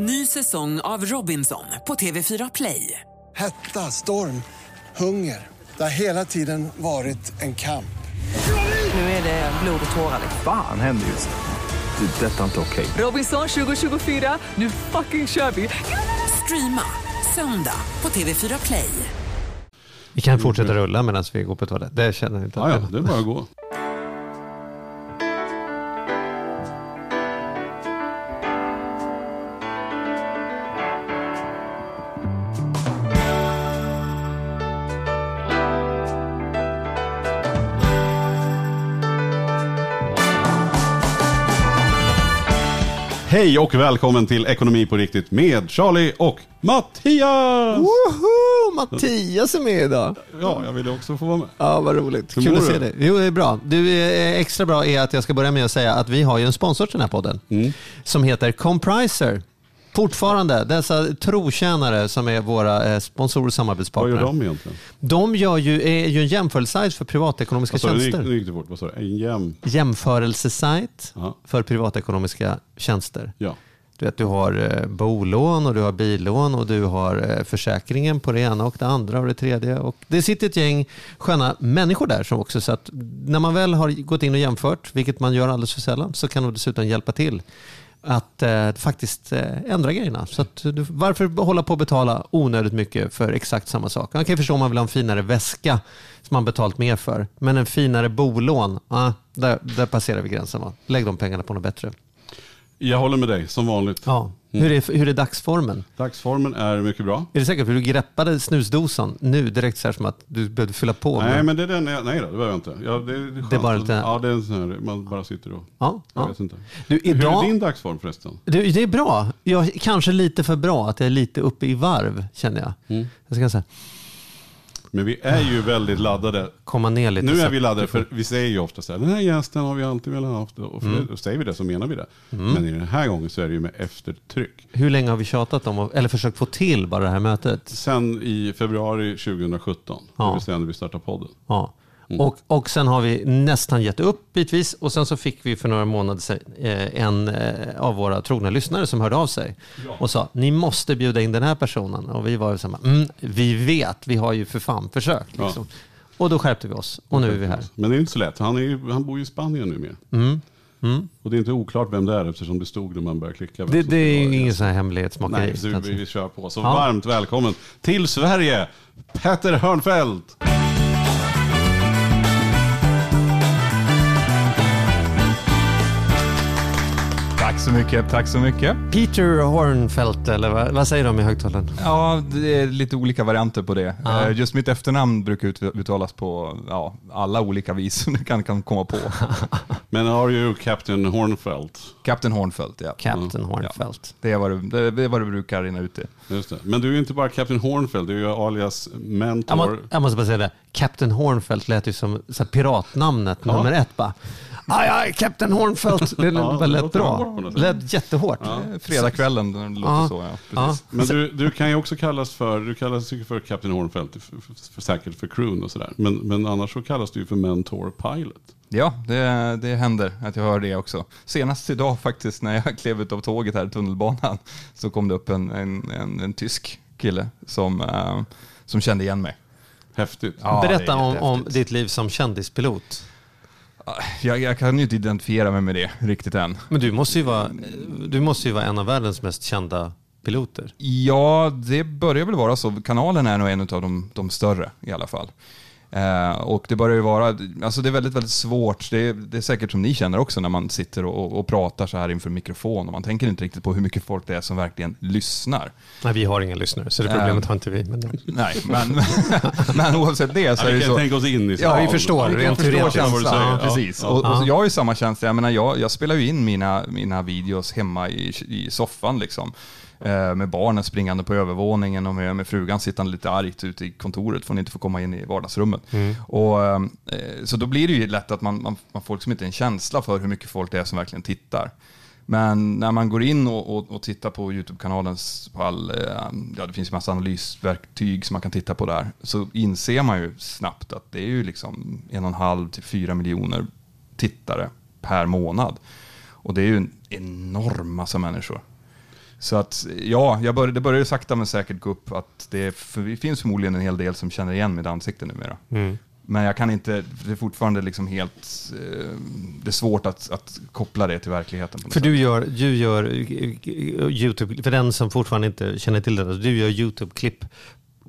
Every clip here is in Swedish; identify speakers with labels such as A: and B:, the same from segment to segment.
A: Ny säsong av Robinson på TV4 Play.
B: Hetta, storm, hunger. Det har hela tiden varit en kamp.
A: Nu är det blod och tårar.
C: Fan händer just nu. Det. Detta är inte okej.
A: Robinson 2024, nu fucking kör vi! Streama söndag på TV4 Play.
D: Vi kan fortsätta rulla medan vi går på toaletten. Det känner jag inte.
E: Ja, ja, det är bara att gå. Hej och välkommen till Ekonomi på riktigt med Charlie och Mattias!
D: Woho! Mattias är med idag.
E: Ja, jag ville också få vara med.
D: Ja, vad roligt.
E: Hur
D: Kul
E: mår
D: att se
E: du?
D: dig. Jo, det är bra. Du, eh, extra bra är att jag ska börja med att säga att vi har ju en sponsor till den här podden
E: Mm.
D: som heter Compriser. Fortfarande, dessa trotjänare som är våra eh, sponsorer och
E: Vad
D: samarbetspartner.
E: gör de egentligen?
D: De gör ju, är ju en jämförelsesajt för privatekonomiska
E: Vad gick-
D: tjänster.
E: Nu gick det fort. Vad sa du? En jäm...
D: Jämförelsesajt
E: Ja.
D: för privatekonomiska tjänster.
E: Ja.
D: Du, vet, du har eh, bolån och du har billån och du har eh, försäkringen på det ena och det andra och det tredje. Och det sitter ett gäng sköna människor där som också så att när man väl har gått in och jämfört, vilket man gör alldeles för sällan, så kan de dessutom hjälpa till att eh, faktiskt eh, ändra grejerna. Så att, du, varför hålla på att betala onödigt mycket för exakt samma sak? Man kan ju förstå om man vill ha en finare väska som man betalt mer för. Men en finare bolån, ah, där, där passerar vi gränsen. Va? Lägg de pengarna på något bättre.
E: Jag håller med dig, som vanligt.
D: Ja. Hur, är, hur är dagsformen?
E: Dagsformen är mycket bra.
D: Är det säkert för du greppade snusdosan nu direkt så här som att du behövde fylla på?
E: Nej,
D: med-
E: men det är den jag, nej då, det behöver jag inte. Ja, det, det, är skönt.
D: är bara lite-
E: Ja, det är en sån här, man bara sitter och...
D: ja,
E: Jag
D: ja.
E: vet inte.
D: Du,
E: Hur är
D: idag,
E: din dagsform förresten?
D: du, det är bra. Jag, kanske lite för bra att jag är lite uppe i varv känner jag.
E: Mm.
D: Jag ska säga,
E: Men vi är ju väldigt laddade.
D: komma ner lite.
E: Nu är vi laddade, för vi säger ju ofta så här, den här gästen har vi alltid velat ha. haft. Och,
D: Mm.
E: säger vi det så menar vi det. Men i den här gången så är det ju med eftertryck.
D: Hur länge har vi tjatat om, eller försökt få till bara det här mötet?
E: Sen i februari 2017,
D: Ja.
E: det vill säga när vi startade podden.
D: Ja.
E: Mm.
D: Och, och sen har vi nästan gett upp bitvis och sen så fick vi för några månader sedan eh, en eh, av våra trogna lyssnare som hörde av sig och sa ni måste bjuda in den här personen och vi var ju här, mm, vi vet, vi har ju för fan försökt.
E: Ja.
D: Liksom. Och då skärpte vi oss och nu är vi här.
E: Men det är inte så lätt. Han, är han bor ju i Spanien numera.
D: Mm. Mm.
E: Och det är inte oklart vem det är eftersom det stod när man började klicka.
D: Det, det är ingen sån här hemlighetsmakeri.
E: Nej, så vi, vi kör på. Så
D: Ja.
E: varmt välkommen till Sverige, Petter Hörnfeldt.
C: Tack så mycket, tack så mycket.
D: Peter Hornfeldt, eller vad, vad säger de i högtalaren?
C: Ja, det är lite olika varianter på det.
D: Ja.
C: Eh, Just mitt efternamn brukar ut- uttalas på ja, alla olika vis som du kan, kan komma på.
E: Men har ju Captain Hornfeldt.
C: Captain Hornfeldt, ja.
D: Captain Hornfeldt.
C: Det är vad du, det, det är vad du brukar rinna ut i.
E: Just det. Men du är ju inte bara Captain Hornfeldt, du är ju alias
D: Jag,
E: mentor.
D: må, jag måste bara säga det, Captain Hornfeldt lät ju som så här, piratnamnet
E: Ja.
D: nummer ett. Bara. Aj, aj, Captain Hornfeldt. Det
E: Ja,
D: lät
E: låter hårt
D: bra. Det lät jättehårt.
E: Ja.
C: Fredagskvällen, det låter
D: Ja.
C: så ja.
D: Ja.
E: Men du, du kan ju också kallas för, du kallas ju för Captain Hornfeldt, för, för, för, säkert för crewn och sådär. Men, men annars så kallas du ju för mentor pilot.
C: Ja, det, det händer att jag hör det också. Senast idag faktiskt när jag klev ut av tåget här i tunnelbanan så kom det upp en, en, en, en tysk kille som, eh, som kände igen mig.
E: Häftigt.
C: Ja,
D: Berätta om, om ditt liv som kändispilot.
C: Jag, jag kan ju inte identifiera mig med det riktigt än.
D: Men du måste, ju vara, du måste ju vara en av världens mest kända piloter.
C: Ja, det börjar väl vara så. Kanalen är nog en av de, de större i alla fall. Eh, och det börjar ju vara, alltså det är väldigt, väldigt svårt. Det är, det är säkert som ni känner också när man sitter och, och pratar så här inför mikrofon och man tänker inte riktigt på hur mycket folk det är som verkligen lyssnar.
D: Nej, vi har inga lyssnare, så det problemet har inte vi. Men
C: Nej, men, men oavsett det så
E: Ja,
C: är
E: vi
C: det
E: kan
C: så.
E: tänka oss in i
D: Ja, vi förstår.
C: Vi kan
D: Rent teoretiskt.
E: vad.
C: Ja, precis.
E: Ja.
C: Och, och så jag har ju samma känsla. Jag, menar, jag, jag spelar ju in mina, mina videos hemma i, i soffan liksom. Eh, med barnen springande på övervåningen och med, med frugan sittande lite argt ute i kontoret för hon inte får komma in i vardagsrummet. Och, eh, så då blir det ju lätt att man, man, man får liksom inte en känsla för hur mycket folk det är som verkligen tittar. Men när man går in och, och, och tittar på YouTube-kanalens, på all, eh, ja det finns ju massa analysverktyg som man kan titta på där, så inser man ju snabbt att det är ju liksom en och en halv till fyra miljoner tittare per månad. Och det är ju en enorm massa människor. Så att ja, jag började, det började sakta men säkert gå upp att det, för det finns förmodligen en hel del som känner igen mitt ansikte numera.
D: Mm.
C: Men jag kan inte, det är fortfarande liksom helt, eh, det är svårt att, att koppla det till verkligheten.
D: För
C: sätt.
D: du gör, du gör eh, YouTube, för den som fortfarande inte känner till det, du gör YouTube-klipp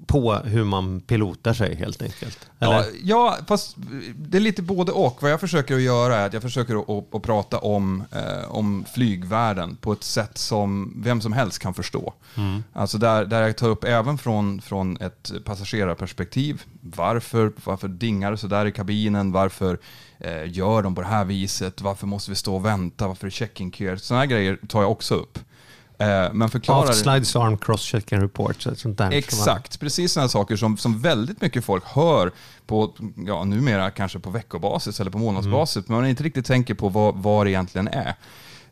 D: på hur man pilotar sig helt enkelt. Eller?
C: Ja, ja, fast det är lite både och. Vad jag försöker att göra är att jag försöker att, att, prata om, eh, om flygvärlden på ett sätt som vem som helst kan förstå. Alltså där, där jag tar upp även från, från ett passagerarperspektiv. Varför, varför dingar det sådär i kabinen? Varför eh, gör de på det här viset? Varför måste vi stå och vänta? Varför är check-in-köer? Sådana här grejer tar jag också upp. Eh, men förklarar...
D: Aft slides arm cross-check and report. Så sånt där.
C: Exakt, precis sådana saker som, som väldigt mycket folk hör på, ja numera kanske på veckobasis eller på månadsbasis, men man inte riktigt tänker på vad, vad det egentligen är.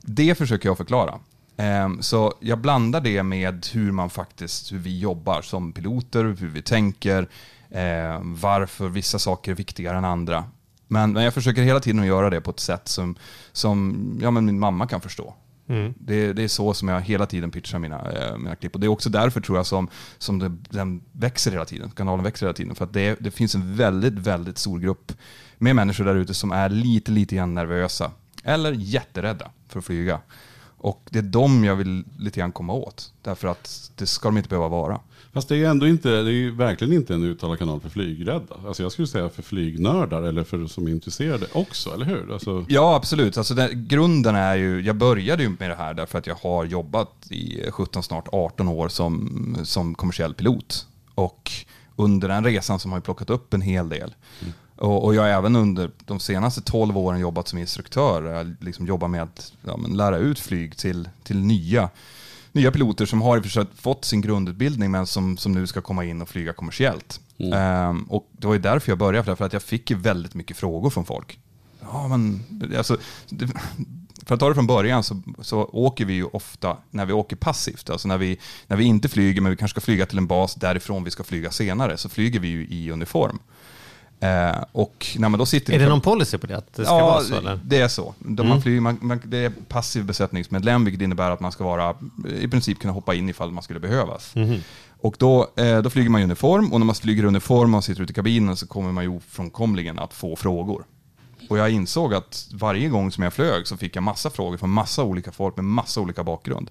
C: Det försöker jag förklara. Ehm, Så jag blandar det med hur man faktiskt, hur vi jobbar som piloter, hur vi tänker, ehm, varför vissa saker är viktigare än andra. Men, men jag försöker hela tiden att göra det på ett sätt som, som ja, men min mamma kan förstå. Mm. Det, det är så som jag hela tiden pitchar mina, eh, mina klipp. Och det är också därför tror jag som, som det, den växer hela tiden. Kanalen växer hela tiden. För att det, det finns en väldigt, väldigt stor grupp med människor där ute som är lite, lite grann nervösa. Eller jätterädda för att flyga. Och det är dem jag vill lite grann komma åt. Därför att det ska de inte behöva vara.
E: Fast det är ju ändå inte, det är ju verkligen inte en uttalad kanal för flygrädda. Alltså jag skulle säga för flygnördar eller för som är intresserade också, eller hur? Alltså,
C: Ja, absolut. Alltså den, grunden är ju, jag började ju med det här därför att jag har jobbat i 17, snart 18 år som, som kommersiell pilot. Och under den resan som har jag plockat upp en hel del. Och, och jag har även under de senaste 12 åren jobbat som instruktör. Jag liksom jobbar med att ja, lära ut flyg till, till nya, nya piloter som har i och för sig fått sin grundutbildning men som, som nu ska komma in och flyga kommersiellt. Ehm, och det var ju därför jag började, för att jag fick ju väldigt mycket frågor från folk. Ja, men alltså, det, för att ta det från början så, så åker vi ju ofta när vi åker passivt. Alltså när vi, när vi inte flyger, men vi kanske ska flyga till en bas därifrån vi ska flyga senare, så flyger vi ju i uniform. Eh, och när man då sitter
D: Är det någon policy på det? Att det ska vara så? Eller?
C: det är så. Då man flyger, man, man, det är passiv besättningsmedlem, vilket innebär att man ska vara, i princip kunna hoppa in ifall man skulle behövas. Och då, eh, då flyger man i uniform och när man flyger i uniform och sitter ute i kabinen så kommer man ju ofrånkomligen att få frågor. Och jag insåg att varje gång som jag flög så fick jag massa frågor från massa olika folk med massa olika bakgrund.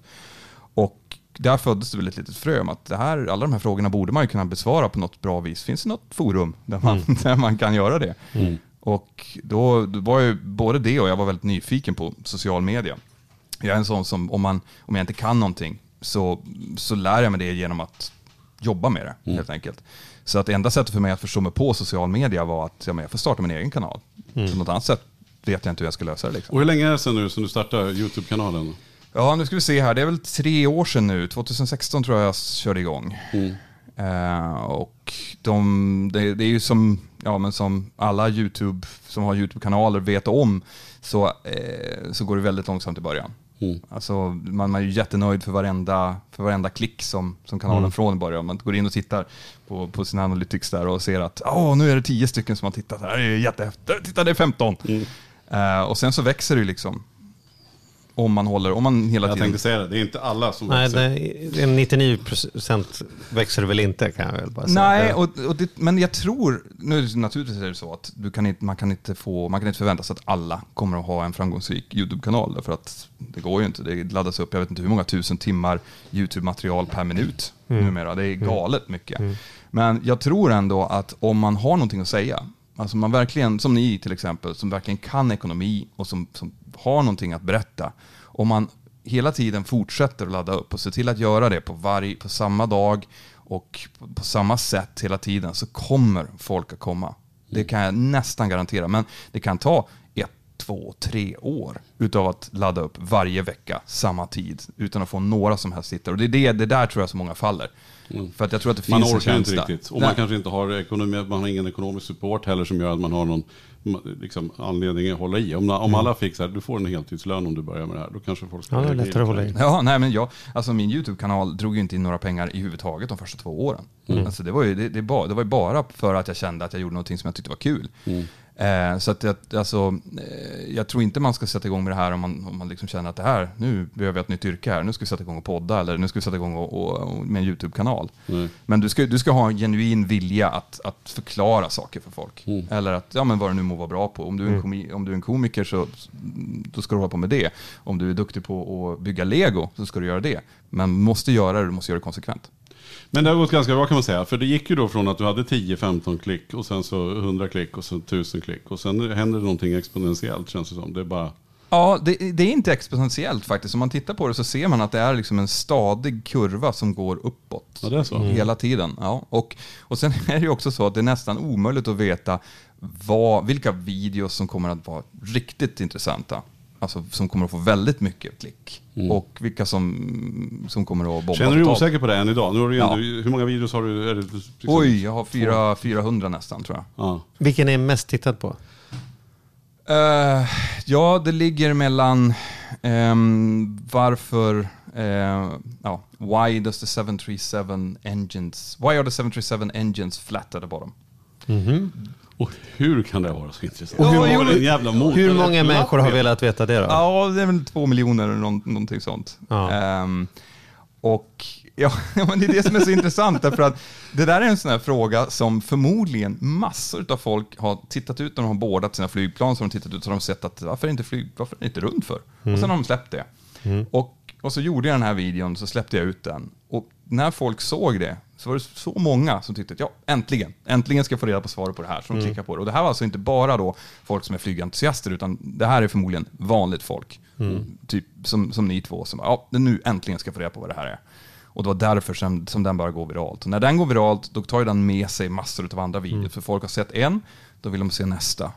C: Och där föddes det väl ett litet frö om att det här, alla de här frågorna borde man ju kunna besvara på något bra vis. Finns det något forum där man, där man kan göra det? Och då, då var ju både det och jag var väldigt nyfiken på social media. Jag är en sån som, om, man, om jag inte kan någonting, så, så lär jag mig det genom att jobba med det, helt enkelt. Så att enda sättet för mig att förstå mig på social media var att ja, men jag får starta min egen kanal. På något annat sätt vet jag inte hur jag ska lösa det. Liksom.
E: och hur länge är det sedan nu som du startade YouTube-kanalen?
C: Ja, nu ska vi se här. Det är väl tre år sedan nu. 2016 tror jag jag körde igång. Eh, och de, det, det är ju som, ja, men som alla YouTube, som har YouTube-kanaler vet om, så, eh, så går det väldigt långsamt i början. Alltså, man, man är ju jättenöjd för varenda, för varenda klick som, som kanalen får i början. Man går in och tittar på, på sina analytics där och ser att Åh, nu är det tio stycken som har tittat. Det är jättehäftigt. Titta, det är 15. Eh, och sen så växer det ju liksom. Om man håller, om man hela
E: Jag
C: tiden...
E: tänkte säga det, det är inte alla som
D: Nej,
E: växer.
D: är 99 procent växer det väl inte kan jag väl bara säga.
C: Nej, och, och det, men jag tror, nu är det, naturligtvis är det så att du kan inte, man, kan inte få, man kan inte förvänta sig att alla kommer att ha en framgångsrik YouTube-kanal. Därför att det går ju inte. Det laddas upp, jag vet inte hur många tusen timmar YouTube-material per minut numera. Det är galet mycket. Men jag tror ändå att om man har någonting att säga, alltså man verkligen, som ni till exempel, som verkligen kan ekonomi och som, som har någonting att berätta. Om man hela tiden fortsätter att ladda upp och se till att göra det på, varje, på samma dag och på, på samma sätt hela tiden så kommer folk att komma. Det kan jag nästan garantera. Men det kan ta ett, två, tre år utav att ladda upp varje vecka, samma tid, utan att få några som helst tittare. Och det är det, det där tror jag så många faller. För att jag tror att det
E: Man
C: finns en
E: orkar inte
C: känsla.
E: riktigt. Och
C: Nej.
E: man kanske inte har ekonomi, man har ingen ekonomisk support heller som gör att man har någon liksom, anledning att hålla i. Om, om alla fick så här, du får en heltidslön om du börjar med det här, då kanske folk ska
D: Ja, det är lättare att hålla i.
C: Ja, nej men jag, alltså min YouTube-kanal drog ju inte in några pengar i huvudtaget de första två åren. Alltså det, var ju, det, det, bara, det var ju bara för att jag kände att jag gjorde någonting som jag tyckte var kul. Eh, så att, att, alltså, eh, jag tror inte man ska sätta igång med det här om man, om man liksom känner att det här, nu behöver jag ett nytt yrke här, nu ska vi sätta igång och podda eller nu ska vi sätta igång och, och, och med en YouTube-kanal.
E: Nej.
C: Men du ska, du ska ha en genuin vilja att, att förklara saker för folk.
E: Mm.
C: Eller att, ja men vad du nu må vara bra på. Om du är en, komi, om du är en komiker så då ska du hålla på med det. Om du är duktig på att bygga lego så ska du göra det. Men måste göra det, du måste göra det konsekvent.
E: Men det har gått ganska bra kan man säga. För det gick ju då från att du hade 10-15 klick och sen så 100 klick och så 1000 klick. Och sen händer det någonting exponentiellt känns det som. Det är bara...
C: Ja, det, det är inte exponentiellt faktiskt. Om man tittar på det så ser man att det är liksom en stadig kurva som går uppåt.
E: Ja, det är så.
C: Hela tiden. Ja. Och, och sen är det ju också så att det är nästan omöjligt att veta vad, vilka videos som kommer att vara riktigt intressanta. Alltså som kommer att få väldigt mycket klick. Och vilka som, som kommer att bomba
E: Känner du dig osäker på det än idag? Nu har du
C: Ja.
E: ändå, Hur många videos har du? Är det liksom,
C: Oj, jag har fyra, 400 nästan tror jag.
E: Ja.
D: Vilken är mest tittad på?
C: Eh, ja, det ligger mellan ehm, varför, eh, ja, why does the 737 engines, why are the 737 engines flat at the bottom?
E: Och hur kan det vara så intressant?
D: Och hur många-
E: jävla?
D: Hur många människor har velat veta det då?
C: Ja, det är väl två miljoner eller någon, någonting sånt.
D: Ja.
C: Ehm, och ja, men det är det som är så intressant, därför att det där är en sån här fråga som förmodligen massor av folk har tittat ut när de har bordat sina flygplan, så har de tittat ut och de sett att varför är inte, flyg, varför är det inte runt för? Och sen har de släppt det. Och, och så gjorde jag den här videon, så släppte jag ut den. Och när folk såg det, så var det så många som tyckte att ja, äntligen, äntligen ska jag få reda på svaret på det här. Så de klickar på det. Och det här var alltså inte bara då folk som är flygentusiaster, utan det här är förmodligen vanligt folk. Typ som, som ni två, som ja, nu äntligen ska jag få reda på vad det här är. Och det var därför som, som den bara går viralt. Och när den går viralt, då tar ju den med sig massor av andra videos. För folk har sett en, då vill de se nästa.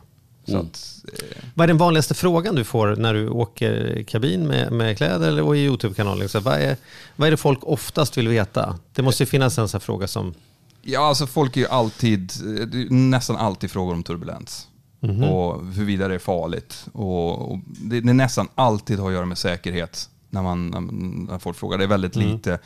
C: Så att, eh,
D: Vad är den vanligaste frågan du får när du åker kabin med, med kläder eller och i YouTube-kanalen? Så vad, är, vad är det folk oftast vill veta? Det måste ju finnas en sån här fråga som...
C: Ja, alltså folk är ju alltid, nästan alltid frågor om turbulens. Och huruvida det är farligt. Och, och det, det är nästan alltid har att göra med säkerhet när, man, när, när folk frågar. Det är väldigt lite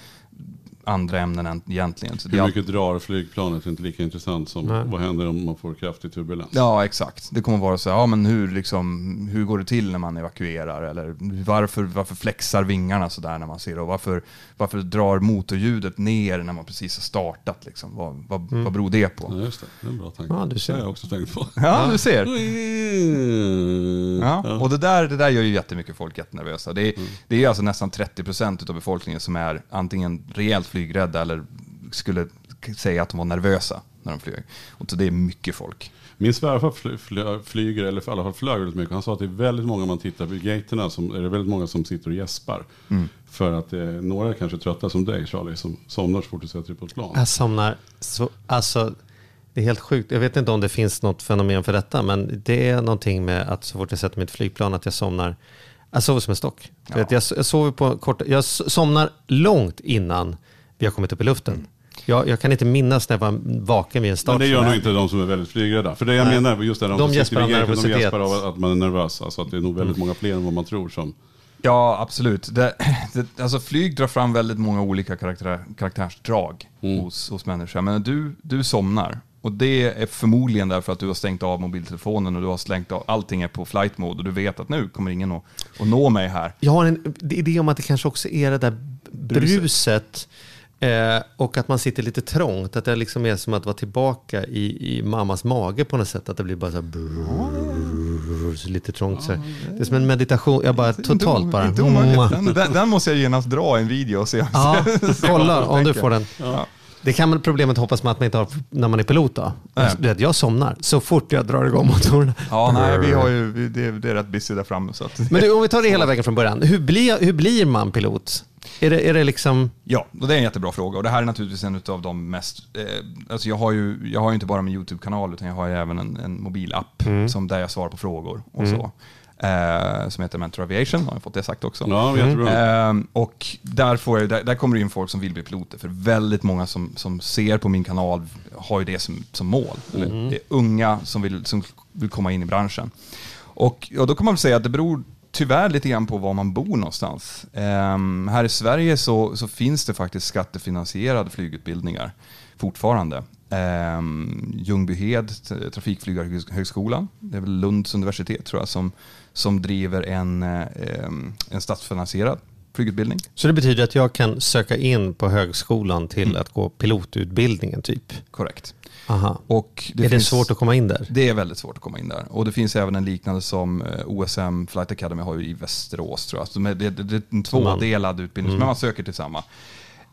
C: andra ämnen än egentligen. Så det är
E: Hur
C: all-
E: mycket drar flygplanet är inte lika intressant som
D: Nej.
E: vad händer om man får kraftig turbulens.
C: Ja, exakt. Det kommer vara så här, ja men hur, liksom, hur går det till när man evakuerar? Eller varför, varför flexar vingarna sådär när man ser det? Och varför, varför drar motorljudet ner när man precis har startat? Liksom? Vad, vad, vad beror det på?
E: Ja, just det. Det är en bra tanke.
D: Ja, du ser.
E: Det har jag också tänkt på.
C: Ja, du ser.
E: Ja.
C: Och det där, det där gör ju jättemycket folk jättenervösa. Det är, det är alltså nästan 30% av befolkningen som är antingen rejält flygrädda eller skulle säga att de var nervösa när de flög. Och så det är mycket folk.
E: Min svärfar fly, fly, flyger, eller i alla fall flög väldigt mycket. Han sa att det är väldigt många, om man tittar på gaterna, som, är det väldigt många som sitter och gäspar. För att är några är kanske trötta som dig Charlie, som somnar så fort du sätter dig på ett plan.
D: Jag somnar så... Alltså, det är helt sjukt. Jag vet inte om det finns något fenomen för detta, men det är någonting med att så fort jag sätter mig i ett flygplan att jag somnar. Jag sover som en stock. Vet, jag, jag, sover på kort, jag somnar långt innan vi har kommit upp i luften. Jag, jag kan inte minnas när jag var vaken vid en start.
E: Men det gör nog inte de som är väldigt flygrädda. För det jag
D: Nej.
E: menar, just det, de,
D: De
E: som sitter
D: gäspar av
E: vid gaten, de
D: nervositet.
E: gäspar av att man är nervös. Alltså att det är nog väldigt många fler än vad man tror som...
C: Ja, absolut. Det, det, alltså flyg drar fram väldigt många olika karaktär, karaktärsdrag hos, hos människor. Men du, du somnar. Och det är förmodligen därför att du har stängt av mobiltelefonen och du har slängt av, allting är på flight mode och du vet att nu kommer ingen att, att nå mig här.
D: Jag har en idé om att det kanske också är det där bruset eh, och att man sitter lite trångt. Att det liksom är som att vara tillbaka i, i mammas mage på något sätt. Att det blir bara så här brrr, så lite trångt. Så här. Det är som en meditation. Jag bara totalt bara...
C: Inte omöjligt. Den, den, måste jag genast dra i en video och se.
D: Ja, kolla om du får den.
C: Ja.
D: Det kan väl problemet hoppas man att man inte har när man är pilot då. Du vet, jag somnar så fort jag drar igång motorerna.
C: Ja, nej, vi har ju, det, det är rätt busy där framme. Så att,
D: Men du, om vi tar det hela vägen från början. Hur blir, hur blir man pilot? Är det, är det liksom...
C: Ja, och det är en jättebra fråga. Och det här är naturligtvis en av de mest... Eh, alltså jag, har ju, jag har ju inte bara min YouTube-kanal, utan jag har ju även en, en mobilapp som där jag svarar på frågor och så. Eh, som heter Mentor Aviation, har jag fått det sagt också.
E: Ja, jättebra.
C: Ehm, och där, får jag, där, där kommer det in folk som vill bli piloter, för väldigt många som, som ser på min kanal har ju det som, som mål. Eller, Det är unga som vill, som vill komma in i branschen. Och ja, då kan man väl säga att det beror tyvärr lite grann på var man bor någonstans. Um, här i Sverige så, så finns det faktiskt skattefinansierade flygutbildningar fortfarande. Ehm, um, Ljungbyhed, Trafikflygarhögskolan, det är väl Lunds universitet tror jag, som, som driver en, um, en statsfinansierad flygutbildning.
D: Så det betyder att jag kan söka in på högskolan till
C: Mm.
D: att gå pilotutbildningen typ?
C: Korrekt.
D: Aha.
C: Och
D: är det
C: finns-
D: svårt att komma in där?
C: Det är väldigt svårt att komma in där. Och det finns även en liknande som eh, OSM Flight Academy har i Västerås tror jag. Så de är- det, det, det är en tvådelad utbildning,
D: Mm.
C: men man söker till samma.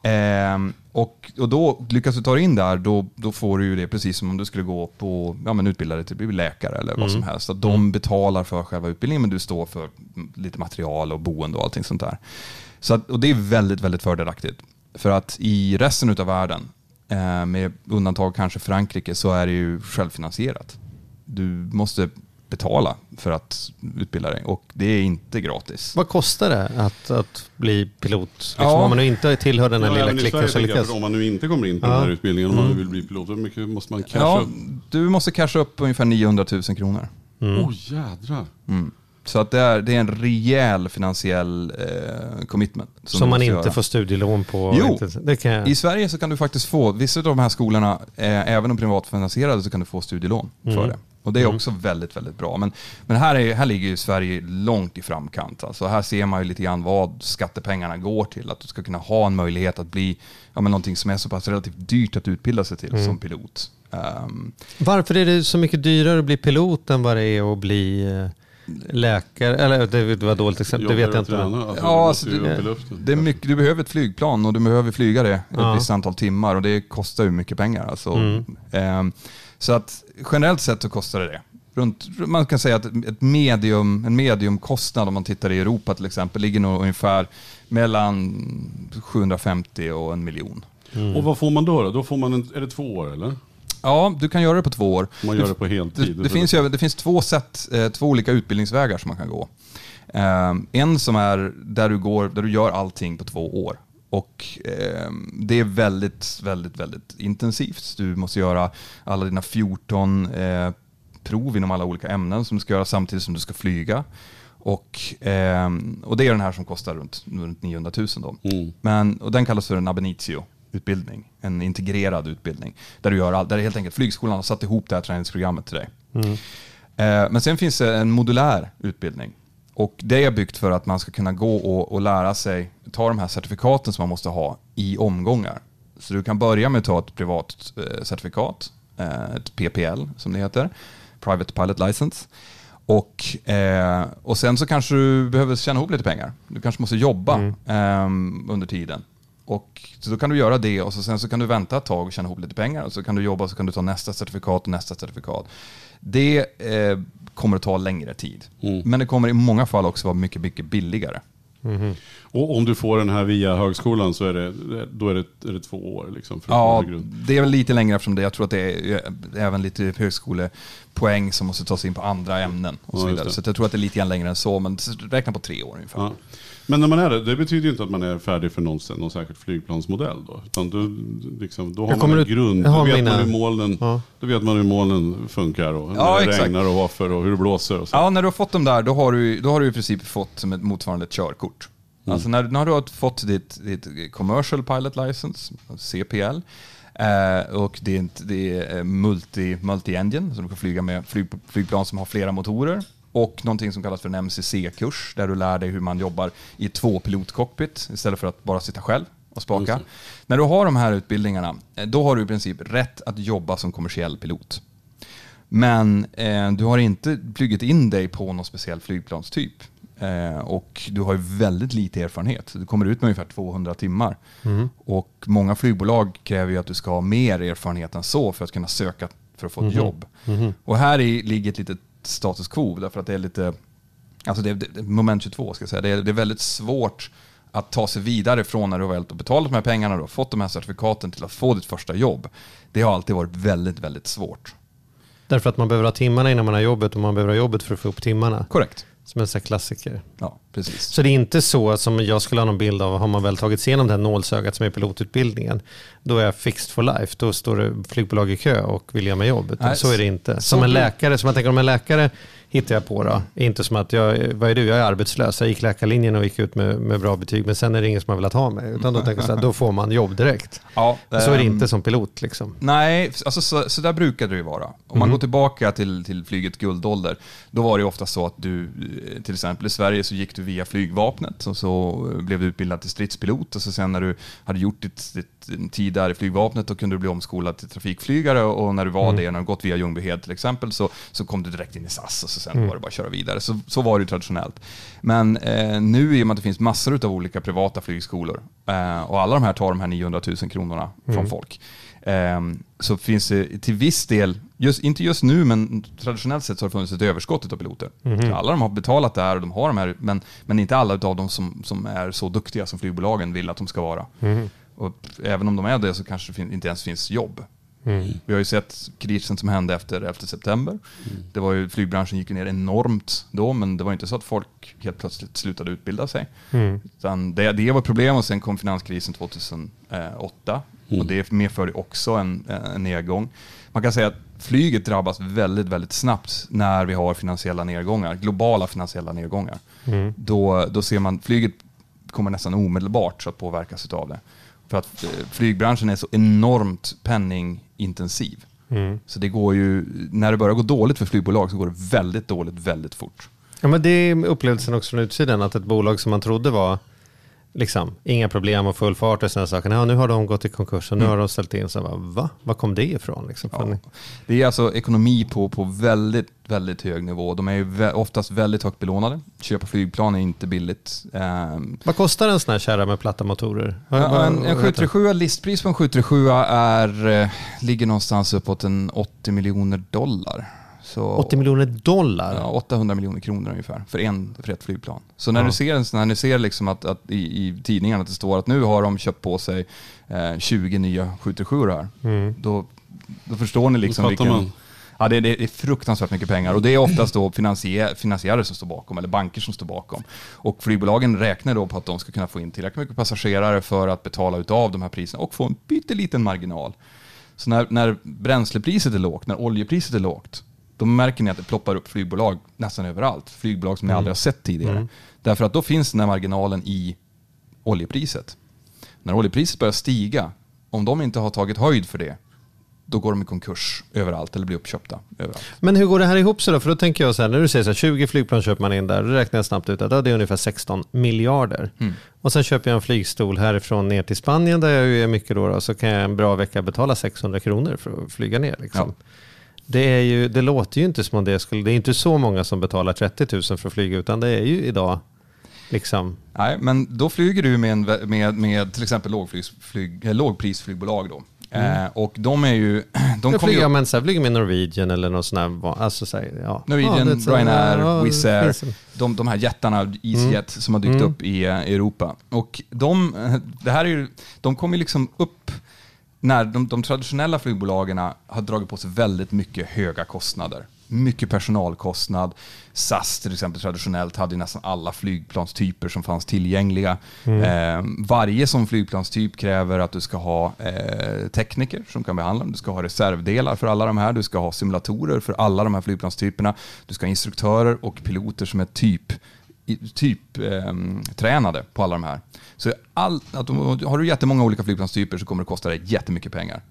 C: Ehm, och, och då lyckas du ta dig in där, då, då får du ju det precis som om du skulle gå på, ja men utbilda dig till bli läkare eller vad som helst. Att de betalar för själva utbildningen, men du står för mm, lite material och boende och allting sånt där. Så att, och det är väldigt, väldigt fördelaktigt. För att i resten av världen, eh, med undantag kanske Frankrike, så är det ju självfinansierat. Du måste betala för att utbilda dig och det är inte gratis.
D: Vad kostar det att, att bli pilot? Liksom,
C: Ja.
D: Om man nu inte tillhör den här
E: Ja,
D: lilla klicken som
E: jag,
D: lyckas.
E: om man nu inte kommer in på
D: Ja.
E: den här utbildningen, om man nu vill bli pilot, hur mycket måste man casha
C: Ja,
E: upp?
C: du måste casha upp ungefär 900 000 kronor.
E: Åh oh, jädrar.
C: Så att det är, det är en rejäl finansiell eh, commitment.
D: Som,
C: du
D: man inte
C: göra.
D: får studielån på?
C: Jo.
D: Inte, det kan jag.
C: I Sverige så kan du faktiskt få, vissa av de här skolorna, eh, även de privatfinansierade, så kan du få studielån
D: Mm.
C: för det. Och det är också väldigt, väldigt bra. Men, men här, är, här ligger ju Sverige långt i framkant. Alltså här ser man ju lite grann vad skattepengarna går till. Att du ska kunna ha en möjlighet att bli ja, men någonting som är så pass relativt dyrt att utbilda sig till
D: Mm.
C: som pilot. Ehm,
D: Varför är det så mycket dyrare att bli pilot än vad det är att bli eh, läkare? Eller det var ett dåligt exempel, det vet jag inte.
E: Alltså,
C: Ja,
E: ja,
C: alltså,
E: alltså,
C: det- är mycket, du behöver ett flygplan och du behöver flyga det
D: Ja.
C: ett visst antal timmar och det kostar ju mycket pengar. Alltså.
D: Mm.
C: Ehm, så att generellt sett så kostar det det. Runt, man kan säga att ett medium, en mediumkostnad om man tittar i Europa till exempel ligger nog ungefär mellan 750 och en miljon.
E: Och vad får man då? då? Då får man en, är det två år eller?
C: Ja, du kan göra det på två år.
E: Man gör det på
C: Det,
E: heltid?
C: det, finns, ju, det finns två sätt, eh, två olika utbildningsvägar som man kan gå. Eh, en som är där du, går, där du gör allting på två år. Och eh, det är väldigt, väldigt, väldigt intensivt. Du måste göra alla dina 14 eh, prov inom alla olika ämnen som du ska göra samtidigt som du ska flyga. Och, eh, och det är den här som kostar runt, runt 900 000 då.
E: Mm.
C: Men, och den kallas för en ab initio utbildning, en integrerad utbildning. Där du gör all, där helt enkelt flygskolan har satt ihop det här träningsprogrammet till dig. Eh, men sen finns det en modulär utbildning. Och det är byggt för att man ska kunna gå och, och lära sig, ta de här certifikaten som man måste ha i omgångar. Så du kan börja med att ta ett privat eh, certifikat, eh, ett PPL som det heter, Private Pilot License. Och, eh, och sen så kanske du behöver tjäna ihop lite pengar. Du kanske måste jobba ehm, under tiden. Och så då kan du göra det och så sen så kan du vänta ett tag och tjäna ihop lite pengar. Och så kan du jobba och så kan du ta nästa certifikat och nästa certifikat. Det eh, kommer att ta längre tid. Men det kommer i många fall också vara mycket, mycket billigare.
E: Och om du får den här via högskolan så är det, då är det, är det två år liksom?
C: Ja, det är väl lite längre eftersom det. Jag tror att det är eh, även lite högskolepoäng som måste tas in på andra ämnen. Och så
E: Ja,
C: vidare. Så jag tror att det är lite längre än så, men räkna på tre år ungefär.
E: Ja. Men när man är det, det betyder ju inte att man är färdig för någon, någon särskild flygplansmodell då. Utan du, liksom, då har man en
D: ut-
E: grund. Då vet,
D: mina-
E: man hur molnen,
D: Ja.
E: då vet man hur molnen funkar och
C: Ja,
E: när det
C: exakt.
E: regnar och varför och hur det blåser och så.
C: Ja, när du har fått dem där, då har du, då har du i princip fått som ett motsvarande ett körkort. Alltså när, när du har fått ditt, ditt commercial pilot license, CPL, eh, och det är, inte- det är multi, multi-engine, så du kan flyga med flyg, flygplan som har flera motorer. Och någonting som kallas för en MCC-kurs, där du lär dig hur man jobbar i två pilotcockpit istället för att bara sitta själv och spaka.
E: Just
C: När du har de här utbildningarna, eh, då har du i princip rätt att jobba som kommersiell pilot. Men eh, du har inte pluggat in dig på någon speciell flygplanstyp. Eh, och du har ju väldigt lite erfarenhet. Du kommer ut med ungefär 200 timmar. Och många flygbolag kräver ju att du ska ha mer erfarenhet än så för att kunna söka för att få ett jobb. Och här i, ligger ett litet status quo därför att det är lite, alltså det är, det moment 22 ska jag säga. Det är, det är väldigt svårt att ta sig vidare från när du har väl betalat de här pengarna och fått de här certifikaten till att få ditt första jobb. Det har alltid varit väldigt, väldigt svårt.
D: Därför att man behöver ha timmarna innan man har jobbet och man behöver ha jobbet för att få upp timmarna.
C: Korrekt.
D: Som en sån här klassiker.
C: Ja, precis.
D: Så det är inte så som jag skulle ha någon bild av, har man väl tagit sig igenom det här nålsögat som är pilotutbildningen, då är jag fixed for life. Då står det flygbolag i kö och vill göra mig jobb. Så är det inte. Som en läkare, som jag tänker om en läkare hittar jag på då. Inte som att jag, vad är du, jag är arbetslös. Jag gick läkarlinjen och gick ut med, med bra betyg, men sen är det ingen som har velat ha mig. Utan då tänker jag så här, då får man jobb direkt.
C: Ja,
D: Så är det
C: ehm,
D: inte som pilot liksom.
C: Nej, alltså så, så där brukade det ju vara. Om man går tillbaka till, till flyget guldålder, då var det ofta så att du, till exempel i Sverige så gick du via flygvapnet och så blev du utbildad till stridspilot och så sen när du hade gjort ditt, ditt tid där i flygvapnet då kunde du bli omskolad till trafikflygare och när du var det, när du gått via Ljungbyhed till exempel, så, så kom du direkt in i SAS och så sen var det bara att köra vidare. Så, så var det ju traditionellt. Men eh, nu i och med att det finns massor av olika privata flygskolor eh, och alla de här tar de här 900 000 kronorna från folk. Ehm, så finns det till viss del, just, inte just nu, men traditionellt sett så har det funnits ett överskott av piloter. Så alla de har betalat det här och de har de här, men, men inte alla av dem som, som är så duktiga som flygbolagen vill att de ska vara. Och även om de är det så kanske det inte ens finns jobb. Vi har ju sett krisen som hände efter 11 september. Det var ju, flygbranschen gick ner enormt då, men det var inte så att folk helt plötsligt slutade utbilda sig. Utan det, det var problem och sen kom finanskrisen 2008 och det medförde också en, en nedgång. Man kan säga att flyget drabbas väldigt, väldigt snabbt när vi har finansiella nedgångar, globala finansiella nedgångar. Då, då ser man, flyget kommer nästan omedelbart så att påverkas av det. För att eh, flygbranschen är så enormt penningintensiv. Så det går ju, när det börjar gå dåligt för flygbolag så går det väldigt dåligt väldigt fort.
D: Ja, men det är upplevelsen också från utsidan, att ett bolag som man trodde var liksom, inga problem och full fart och sådana saker. Ja, nu har de gått i konkurs och nu har de ställt in. Så bara, va? Var kom det ifrån? Liksom?
C: Ja. Det är alltså ekonomi på, på väldigt, väldigt hög nivå. De är ju oftast väldigt högt belånade. Köpa flygplan är inte billigt. Ehm,
D: Vad kostar en sån här kärra med platta motorer?
C: Ja, en, en
D: vad heter
C: 737, listpris på en 737 är, eh, ligger någonstans uppåt en 80 miljoner dollar. Så,
D: det? 80 miljoner dollar?
C: Ja, 800 miljoner kronor ungefär för, en, för ett flygplan. Så när
D: Ja.
C: du ser, när du ser liksom att, att i, i tidningarna att det står att nu har de köpt på sig eh, 20 nya 737 här,
D: Mm.
C: då, då förstår ni liksom vilken...
E: man.
C: Ja, det, det är fruktansvärt mycket pengar och det är oftast då finansiärer som står bakom eller banker som står bakom. Och flygbolagen räknar då på att de ska kunna få in tillräckligt mycket passagerare för att betala utav de här priserna och få en pytteliten marginal. Så när, när bränslepriset är lågt, när oljepriset är lågt, då märker ni att det ploppar upp flygbolag nästan överallt. Flygbolag som ni aldrig har sett tidigare. Därför att då finns den här marginalen i oljepriset. När oljepriset börjar stiga, om de inte har tagit höjd för det, då går de i konkurs överallt eller blir uppköpta överallt.
D: Men hur går det här ihop sig då? För då tänker jag så här, när du säger så här, 20 flygplan köper man in där, då räknar jag snabbt ut att ja, det är ungefär 16 miljarder.
C: Mm.
D: Och sen köper jag en flygstol härifrån ner till Spanien där jag ju är mycket då, då så kan jag en bra vecka betala 600 kronor för att flyga ner. Liksom. Det, är ju, det låter ju inte som om det skulle, det är inte så många som betalar 30 000 för att flyga, utan det är ju idag liksom,
C: Nej, men då flyger du med, en, med, med till exempel lågflyg, eh, lågprisflygbolag då. Eh, och de är ju... De
D: jag flyger,
C: ju,
D: men så här, flyger med Norwegian eller någon sån här, alltså så här, ja.
C: Norwegian,
D: ja,
C: Ryanair,
D: ja,
C: Wizz Air, de, de här jättarna, EasyJet, som har dykt
D: Mm.
C: upp i eh, Europa. Och de, eh, det här är ju, de kommer ju liksom upp när de, de traditionella flygbolagen har dragit på sig väldigt mycket höga kostnader. Mycket personalkostnad. SAS till exempel traditionellt hade ju nästan alla flygplanstyper som fanns tillgängliga. Eh, varje sån flygplanstyp kräver att du ska ha eh, tekniker som kan behandla dem. Du ska ha reservdelar för alla de här. Du ska ha simulatorer för alla de här flygplanstyperna. Du ska ha instruktörer och piloter som är typ typ eh, tränade på alla de här. Så all, att har du jättemånga olika flygplanstyper så kommer det kosta dig jättemycket pengar.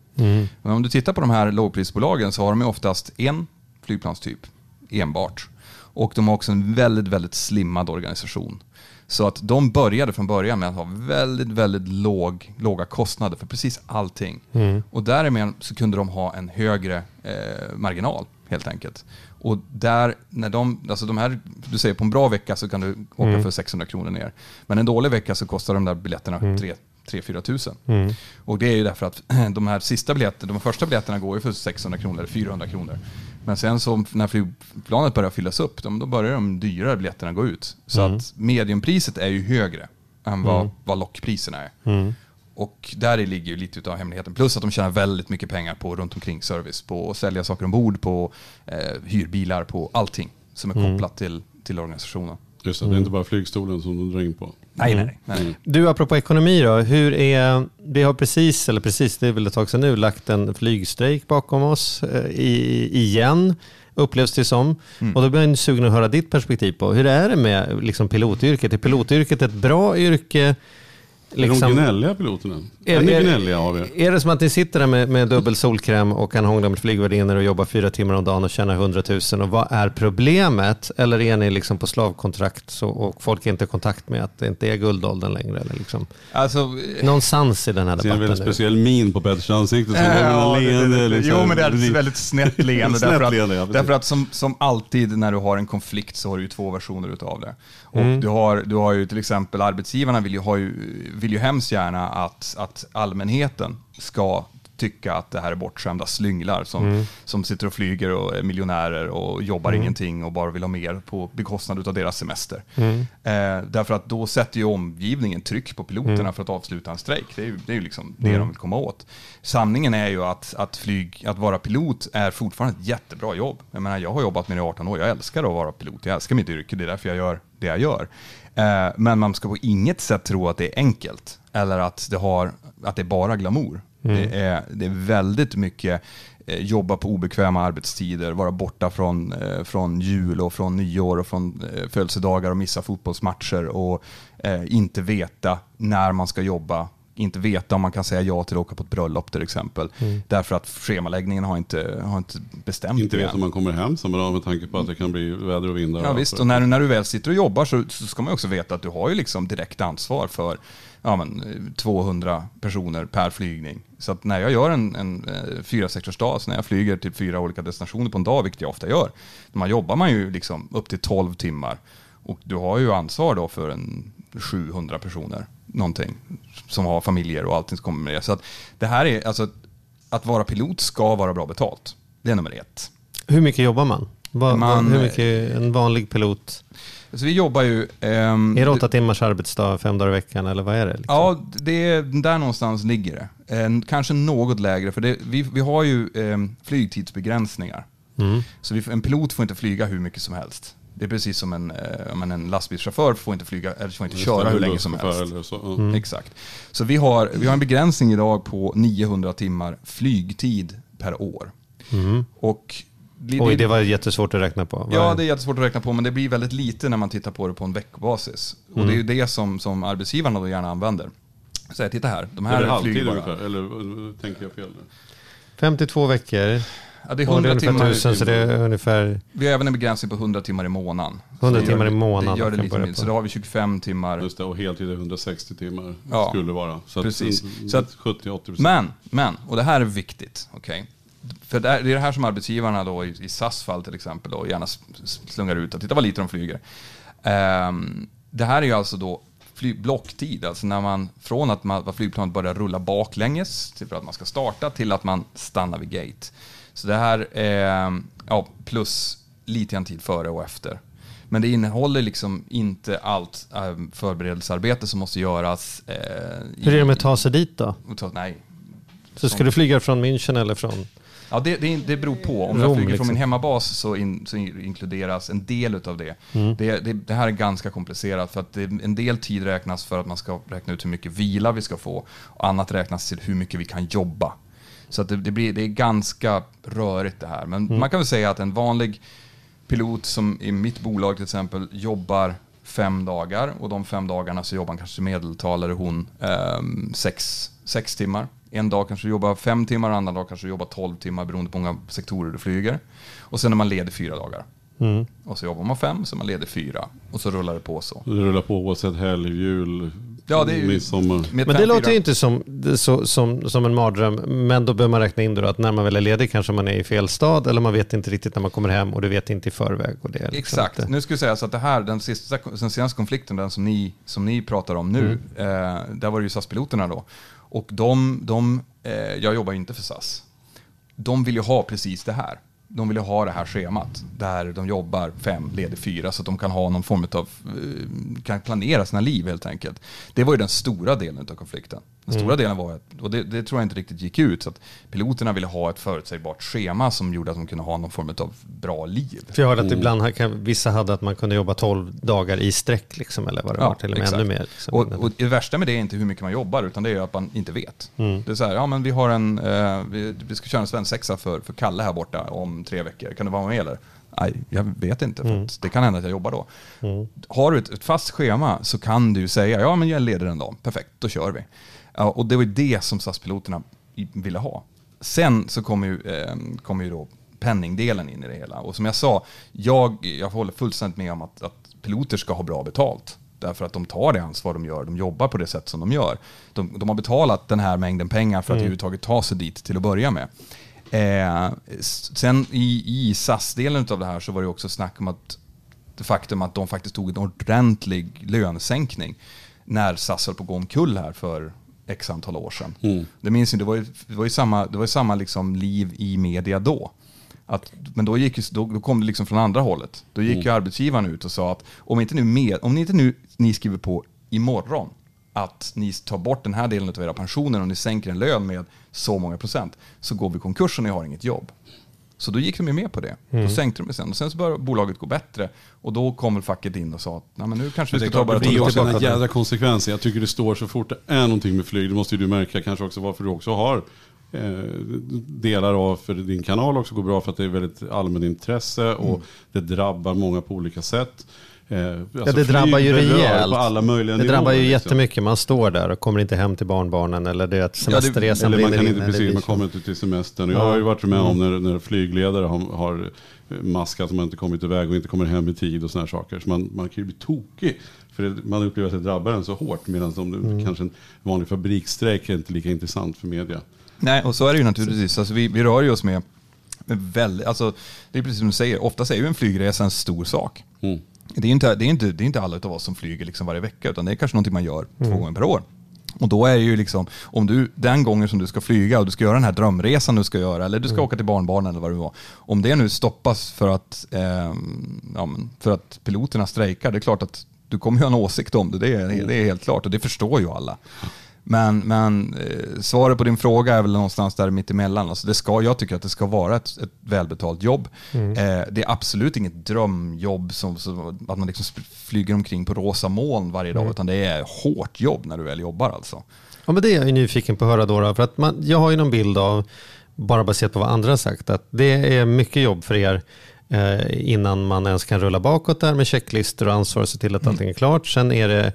C: Men om du tittar på de här lågprisbolagen så har de oftast en flygplanstyp enbart. Och de har också en väldigt, väldigt slimmad organisation. Så att de började från början med att ha väldigt, väldigt låg, låga kostnader för precis allting. Och därigenom så kunde de ha en högre eh, marginal helt enkelt. Och där, när de, alltså de här, du säger på en bra vecka så kan du åka för 600 kronor ner. Men en dålig vecka så kostar de där biljetterna 3-4 tusen. Och det är ju därför att de här sista biljetterna, de första biljetterna går ju för 600 kronor eller 400 kronor. Men sen så när flygplanet börjar fyllas upp, då, börjar de dyrare biljetterna gå ut. Så att mediumpriset är ju högre än vad, vad lockpriserna är. Och där ligger ju lite av hemligheten. Plus att de tjänar väldigt mycket pengar på runt omkring service, på att sälja saker ombord, på eh, hyrbilar, på allting som är kopplat till, till organisationen.
E: Just det, det är inte bara flygstolen som de drar in på.
C: Nej, nej, nej. nej.
D: Du, apropå ekonomi då. Hur är, vi har precis, eller precis, det är väl ett tag sedan nu, lagt en flygstrejk bakom oss eh, i, igen. upplevs det som.
C: Mm.
D: Och då blir jag sugen att höra ditt perspektiv på hur är det med liksom, pilotyrket? Är pilotyrket ett bra yrke?
E: Är de gnälliga piloterna? Är,
D: Är- är-
E: gnälliga av er?
D: Är det som att ni sitter där med, med dubbel solkräm och kan hångla med flygvärdinnor och jobba fyra timmar om dagen och tjäna 100 000? Och vad är problemet? Eller är ni liksom på slavkontrakt så, och folk är inte i kontakt med att det inte är guldåldern längre? Eller liksom,
C: Alltså,
D: någonstans i den här
E: Jag ser en
D: debatten.
E: väldigt
D: nu.
E: speciell min på Petters ansikte. Som
C: Ja,
E: ja,
C: det-
E: leende,
C: det- det-
E: liksom.
C: Jo, men det är ett väldigt snett leende.
E: Snett
C: därför att,
E: leende, ja,
C: därför att som, som alltid när du har en konflikt så har du ju två versioner utav det. Och
E: Mm.
C: du, har, du har ju till exempel arbetsgivarna vill ju, ha ju, vill ju hemskt gärna att, att allmänheten ska tycka att det här är bortskämda slynglar som,
E: Mm.
C: som sitter och flyger och är miljonärer och jobbar ingenting och bara vill ha mer på bekostnad av deras semester.
E: Mm.
C: Eh, därför att då sätter ju omgivningen tryck på piloterna
E: Mm.
C: för att avsluta en strejk. Det är ju, det är ju liksom det de vill komma åt. Sanningen är ju att, att, flyg, att vara pilot är fortfarande ett jättebra jobb. Jag menar, jag har jobbat med det i 18 år. Jag älskar att vara pilot. Jag älskar mitt yrke. Det är därför jag gör det jag gör. Eh, men man ska på inget sätt tro att det är enkelt eller att det, har, att det är bara glamour. Det, är, det är väldigt mycket eh, jobba på obekväma arbetstider, vara borta från, eh, från jul och från nyår och från födelsedagar och missa fotbollsmatcher och inte veta när man ska jobba, inte veta om man kan säga ja till att åka på ett bröllop till exempel. Därför att schemaläggningen har inte, har inte bestämt
E: Inte
C: det
E: vet om man kommer hem samma dag med tanke på att det kan bli väder och vindar.
C: Ja visst, och när, när du väl sitter och jobbar så, så ska man också veta att du har ju liksom direkt ansvar för ja, men, eh, 200 personer per flygning. Så att när jag gör en, en eh, fyra sektorsdag, så när jag flyger till fyra olika destinationer på en dag, vilket jag ofta gör, då man jobbar man ju liksom upp till 12 timmar. Och du har ju ansvar då för en 700 personer, någonting, som har familjer och allting som kommer med det. Så att det här är, alltså, att vara pilot ska vara bra betalt. Det är nummer ett.
D: Hur mycket jobbar man? Vad-
C: Man-
D: hur mycket en vanlig pilot?
C: Så vi jobbar ju... ehm,
D: Är det åtta timmars arbetsdag fem dagar i veckan eller vad är det? Liksom?
C: Ja, det är, där någonstans ligger det. Eh, kanske något lägre, för det, vi, vi har ju eh, flygtidsbegränsningar.
D: Mm.
C: Så vi, en pilot får inte flyga hur mycket som helst. Det är precis som en, eh, men en lastbilschaufför får inte flyga, eller får inte
E: Just
C: köra hur länge som helst.
E: Eller så.
D: Mm.
C: Exakt. Så vi har, vi har en begränsning idag på 900 timmar flygtid per år.
D: Mm.
C: Och det-
D: Oj, det var jättesvårt att räkna på.
C: Ja, det är jättesvårt att räkna på, men det blir väldigt lite när man tittar på det på en veckobasis. Och det är ju det som, som arbetsgivarna då gärna använder. Så jag titta här, de
E: Är
C: här
E: det halvtid ungefär? Eller tänker jag fel nu?
D: 52 veckor.
C: Ja, det är
D: Och det är
C: 100
D: ungefär
C: timmar.
D: 1000 så det är ungefär
C: Vi har även en begränsning på 100 timmar i månaden.
D: 100
C: Så det
D: timmar i månaden
C: Det gör det lite mindre. Så då har vi 25 timmar.
E: Just det, och heltid är 160 timmar
C: Ja,
E: skulle vara. Så
C: precis.
E: Att,
C: Så att-
E: 70-80 procent.
C: Men, men, och det här är viktigt. okej? För det är det är det här som arbetsgivarna då i, i SAS fall till exempel då gärna slungar ut. Att titta vad lite de flyger. Ehm, det här är ju alltså då fly, blocktid, alltså när man från att man, flygplanet börjar rulla baklänges till för att man ska starta till att man stannar vid gate. Så det här är ja, plus lite grann tid före och efter. Men det innehåller liksom inte allt eh, förberedelsearbete som måste göras. Eh,
D: Hur är det med att ta sig dit då?
C: ta- Nej,
D: Så ska du flyga från München eller från...
C: Ja, det, det, det beror på. Om
D: Rom,
C: jag flyger
D: liksom.
C: från min hemmabas så, in, så inkluderas en del av det.
D: Mm.
C: Det, det. Det här är ganska komplicerat för att en del tid räknas för att man ska räkna ut hur mycket vila vi ska få och annat räknas till hur mycket vi kan jobba. Så att det, det, blir, det är ganska rörigt det här. Men
D: Mm.
C: man kan väl säga att en vanlig pilot som i mitt bolag till exempel jobbar fem dagar och de fem dagarna så jobbar han kanske i medeltal eller hon ehm, sex, sex timmar. En dag kanske du jobbar fem timmar, annan dag kanske du jobbar tolv timmar beroende på hur många sektorer du flyger. Och sen är man ledig fyra dagar.
D: Mm.
C: Och så jobbar man fem, så man ledig fyra. Och så rullar det på så.
E: Det rullar på oavsett helg, jul,
C: Ja, det är ju-
E: midsommar.
D: Men det låter ju inte som, så, som, som en mardröm. Men då behöver man räkna in då att när man väl är ledig kanske man är i fel stad eller man vet inte riktigt när man kommer hem och du vet inte i förväg. Och det liksom
C: Exakt.
D: inte-
C: Nu ska jag säga så att det här, den, sista, den senaste konflikten, den som ni, som ni pratar om nu,
D: Mm.
C: eh, där var det ju SAS-piloterna då. Och de, de eh, jag jobbar ju inte för SAS. De vill ju ha precis det här. De vill ju ha det här schemat där de jobbar fem, leder fyra så att de kan ha någon form av, eh, kan planera sina liv helt enkelt. Det var ju den stora delen av konflikten. Den stora delen var, att, och det, det tror jag inte riktigt gick ut, så att piloterna ville ha ett förutsägbart schema som gjorde att de kunde ha någon form av bra liv.
D: För jag hörde att ibland här kan, vissa hade att man kunde jobba 12 dagar i sträck, liksom, eller vad det
C: Ja,
D: var, till och med
C: exakt.
D: ännu mer. Liksom.
C: Och, och det värsta med det är inte hur mycket man jobbar, utan det är att man inte vet.
D: Mm.
C: Det är så här, ja men vi har en, eh, vi, vi ska köra en svensexa för, för Kalle här borta om tre veckor. Kan du vara med eller? Nej, jag vet inte, för att det kan hända att jag jobbar då. Har du ett, ett fast schema så kan du säga, ja men jag leder en dag, perfekt, då kör vi. Ja, och det var ju det som SAS-piloterna ville ha. Sen så kommer ju, eh, kommer ju då penningdelen in i det hela. Och som jag sa, jag, jag håller fullständigt med om att, att piloter ska ha bra betalt. Därför att de tar det ansvar de gör, de jobbar på det sätt som de gör. De, de har betalat den här mängden pengar för att överhuvudtaget ta sig dit till att börja med. Eh, sen i, i SAS-delen av det här så var det också snack om att det faktum att de faktiskt tog en ordentlig lönesänkning när SAS höll på att gå omkull här för x antal år sedan. Det minns ju, det var ju, det var ju samma, det var samma liksom liv i media då. Att, men då, gick, ju- då, då kom det liksom från andra hållet. Då gick ju arbetsgivaren ut och sa att om inte nu med, om inte nu ni skriver på imorgon att ni tar bort den här delen av era pensioner och ni sänker en lön med så många procent så går vi i konkurs och ni har inget jobb. Så då gick de ju med på det. Då sänkte de det sen. Och sen så började bolaget gå bättre. Och då kom väl facket in och sa att Nej, men nu kanske
E: Men
C: vi ska ta bara
E: det
C: ta
E: är också den jädra konsekvensen. Jag tycker det står så fort det är någonting med flyg, det måste ju du märka kanske också varför du också har eh, delar av för din kanal också går bra för att det är väldigt allmänintresse och
C: Mm.
E: det drabbar många på olika sätt. Eh,
D: Ja,
E: alltså
D: det drabbar ju rejält.
E: På alla möjliga
D: Det
E: nivåer,
D: drabbar ju
E: liksom.
D: jättemycket. Man står där och kommer inte hem till barnbarnen eller det att semesterresan
E: Eller man kan
D: in.
E: inte, precis, man
D: så.
E: kommer inte till semestern. Och
D: Ja.
E: Jag har ju varit med om när, när flygledare har, har maskat att man inte kommit iväg och inte kommer hem i tid och sådana saker. Så man, man kan ju bli tokig. För det, man upplever att det drabbar en så hårt. Medan om det, kanske en vanlig fabriksstrejk är inte lika intressant för media.
C: Nej, och så är det ju naturligtvis. Alltså, vi, vi rör ju oss med, med väldigt, alltså, det är precis som du säger, oftast är ju en flygresa en stor sak.
E: Mm.
C: Det är inte, det är inte, det är inte alla av oss som flyger liksom varje vecka, utan det är kanske någonting man gör två gånger per år. Och då är det ju liksom, om du den gången som du ska flyga och du ska göra den här drömresan du ska göra, eller du ska åka till barnbarnen eller vad det var. Om det nu stoppas för att, eh, ja, för att piloterna strejkar, det är klart att du kommer ju ha en åsikt om det, det är, det är helt klart och det förstår ju alla. Men, men eh, svaret på din fråga är väl någonstans där mitt emellan. Alltså det ska, jag tycker att det ska vara ett, ett välbetalt jobb. Eh, det är absolut inget drömjobb som, som att man liksom flyger omkring på rosa moln varje dag, utan det är hårt jobb när du väl jobbar alltså.
D: Ja, men det är jag nyfiken på att höra då. För att man, jag har ju någon bild av, bara baserat på vad andra har sagt, att det är mycket jobb för er eh, innan man ens kan rulla bakåt där med checklistor och ansvar och se till att allting är klart. Sen är det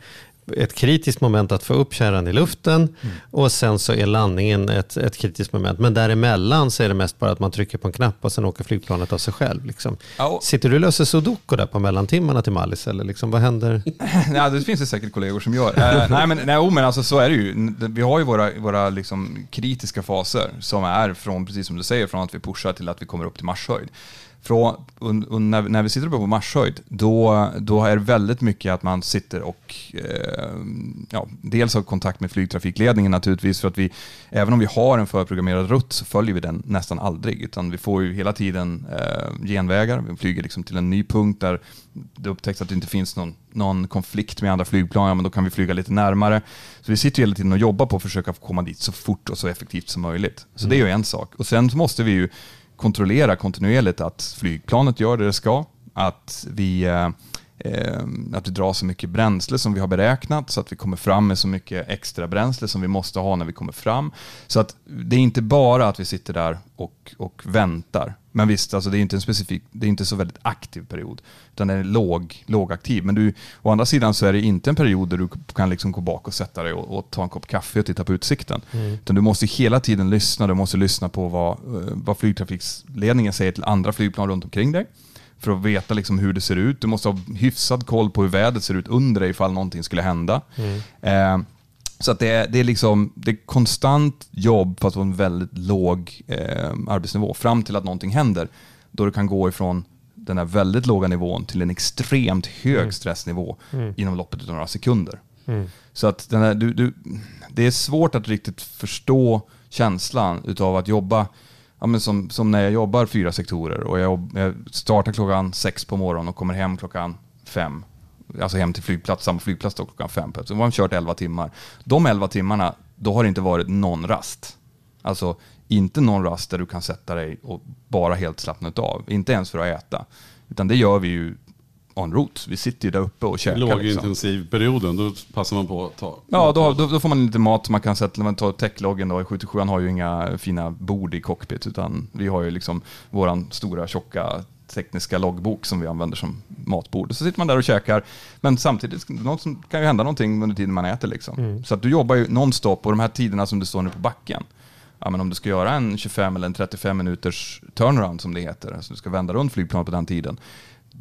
D: ett kritiskt moment att få upp kärran i luften och sen så är landningen ett, ett kritiskt moment. Men däremellan så är det mest bara att man trycker på en knapp och sen åker flygplanet av sig själv. Liksom.
C: Ja,
D: Sitter du och löser sudoku där på mellantimmarna till Mallis eller liksom, vad händer?
C: Ja, det finns det säkert kollegor som gör. Eh, nej, men, nej, oh, men alltså, så är det ju. Vi har ju våra, våra liksom, kritiska faser som är från, precis som du säger, från att vi pushar till att vi kommer upp till marschhöjd. Från, när, när vi sitter uppe på marschhöjd, då, då är det väldigt mycket att man sitter och eh, ja, dels har kontakt med flygtrafikledningen naturligtvis, för att vi, även om vi har en förprogrammerad rutt så följer vi den nästan aldrig, utan vi får ju hela tiden eh, genvägar. Vi flyger liksom till en ny punkt där det upptäcks att det inte finns någon, någon konflikt med andra flygplan, ja, men då kan vi flyga lite närmare. Så vi sitter ju hela tiden och jobbar på att försöka komma dit så fort och så effektivt som möjligt. Så det är ju en sak. Och sen så måste vi ju kontrollera kontinuerligt att flygplanet gör det det ska, att vi, eh, att vi drar så mycket bränsle som vi har beräknat, så att vi kommer fram med så mycket extra bränsle som vi måste ha när vi kommer fram. Så att det är inte bara att vi sitter där och, och väntar. Men visst, alltså det är inte en specifik, det är inte så väldigt aktiv period, utan den är låg, lågaktiv. Men du, å andra sidan så är det inte en period där du kan liksom gå bak och sätta dig och, och ta en kopp kaffe och titta på utsikten. Utan du måste hela tiden lyssna, du måste lyssna på vad, eh, vad flygtrafiksledningen säger till andra flygplan runt omkring dig. För att veta liksom hur det ser ut. Du måste ha hyfsad koll på hur vädret ser ut under dig ifall någonting skulle hända. Eh, så att det, är, det, är liksom, det är konstant jobb fast på en väldigt låg eh, arbetsnivå. Fram till att någonting händer. Då du kan gå ifrån den här väldigt låga nivån till en extremt hög stressnivå inom loppet av några sekunder. Så att den här, du, du, det är svårt att riktigt förstå känslan utav att jobba Ja, men som, som när jag jobbar fyra sektorer och jag, jag startar klockan sex på morgonen och kommer hem klockan fem. Alltså hem till flygplats, samma flygplats då klockan fem. Så har man kört elva timmar. De elva timmarna då har det inte varit någon rast. Alltså inte någon rast där du kan sätta dig och bara helt slappna av. Inte ens för att äta. Utan det gör vi ju en route. Vi sitter ju där uppe och käkar. Liksom.
E: Lågintensivperioden, då passar man på att ta...
C: Ja, då, då, då får man lite mat som man kan sätta. Man tar techloggen då, 77 har ju inga fina bord i cockpit, utan vi har ju liksom våran stora tjocka tekniska loggbok som vi använder som matbord. Så sitter man där och käkar, men samtidigt något som, kan ju hända någonting under tiden man äter. Liksom. Mm. Så att du jobbar ju nonstop och de här tiderna som du står nu på backen, ja, men om du ska göra en 25 eller en 35 minuters turnaround som det heter, alltså du ska vända runt flygplanet på den tiden,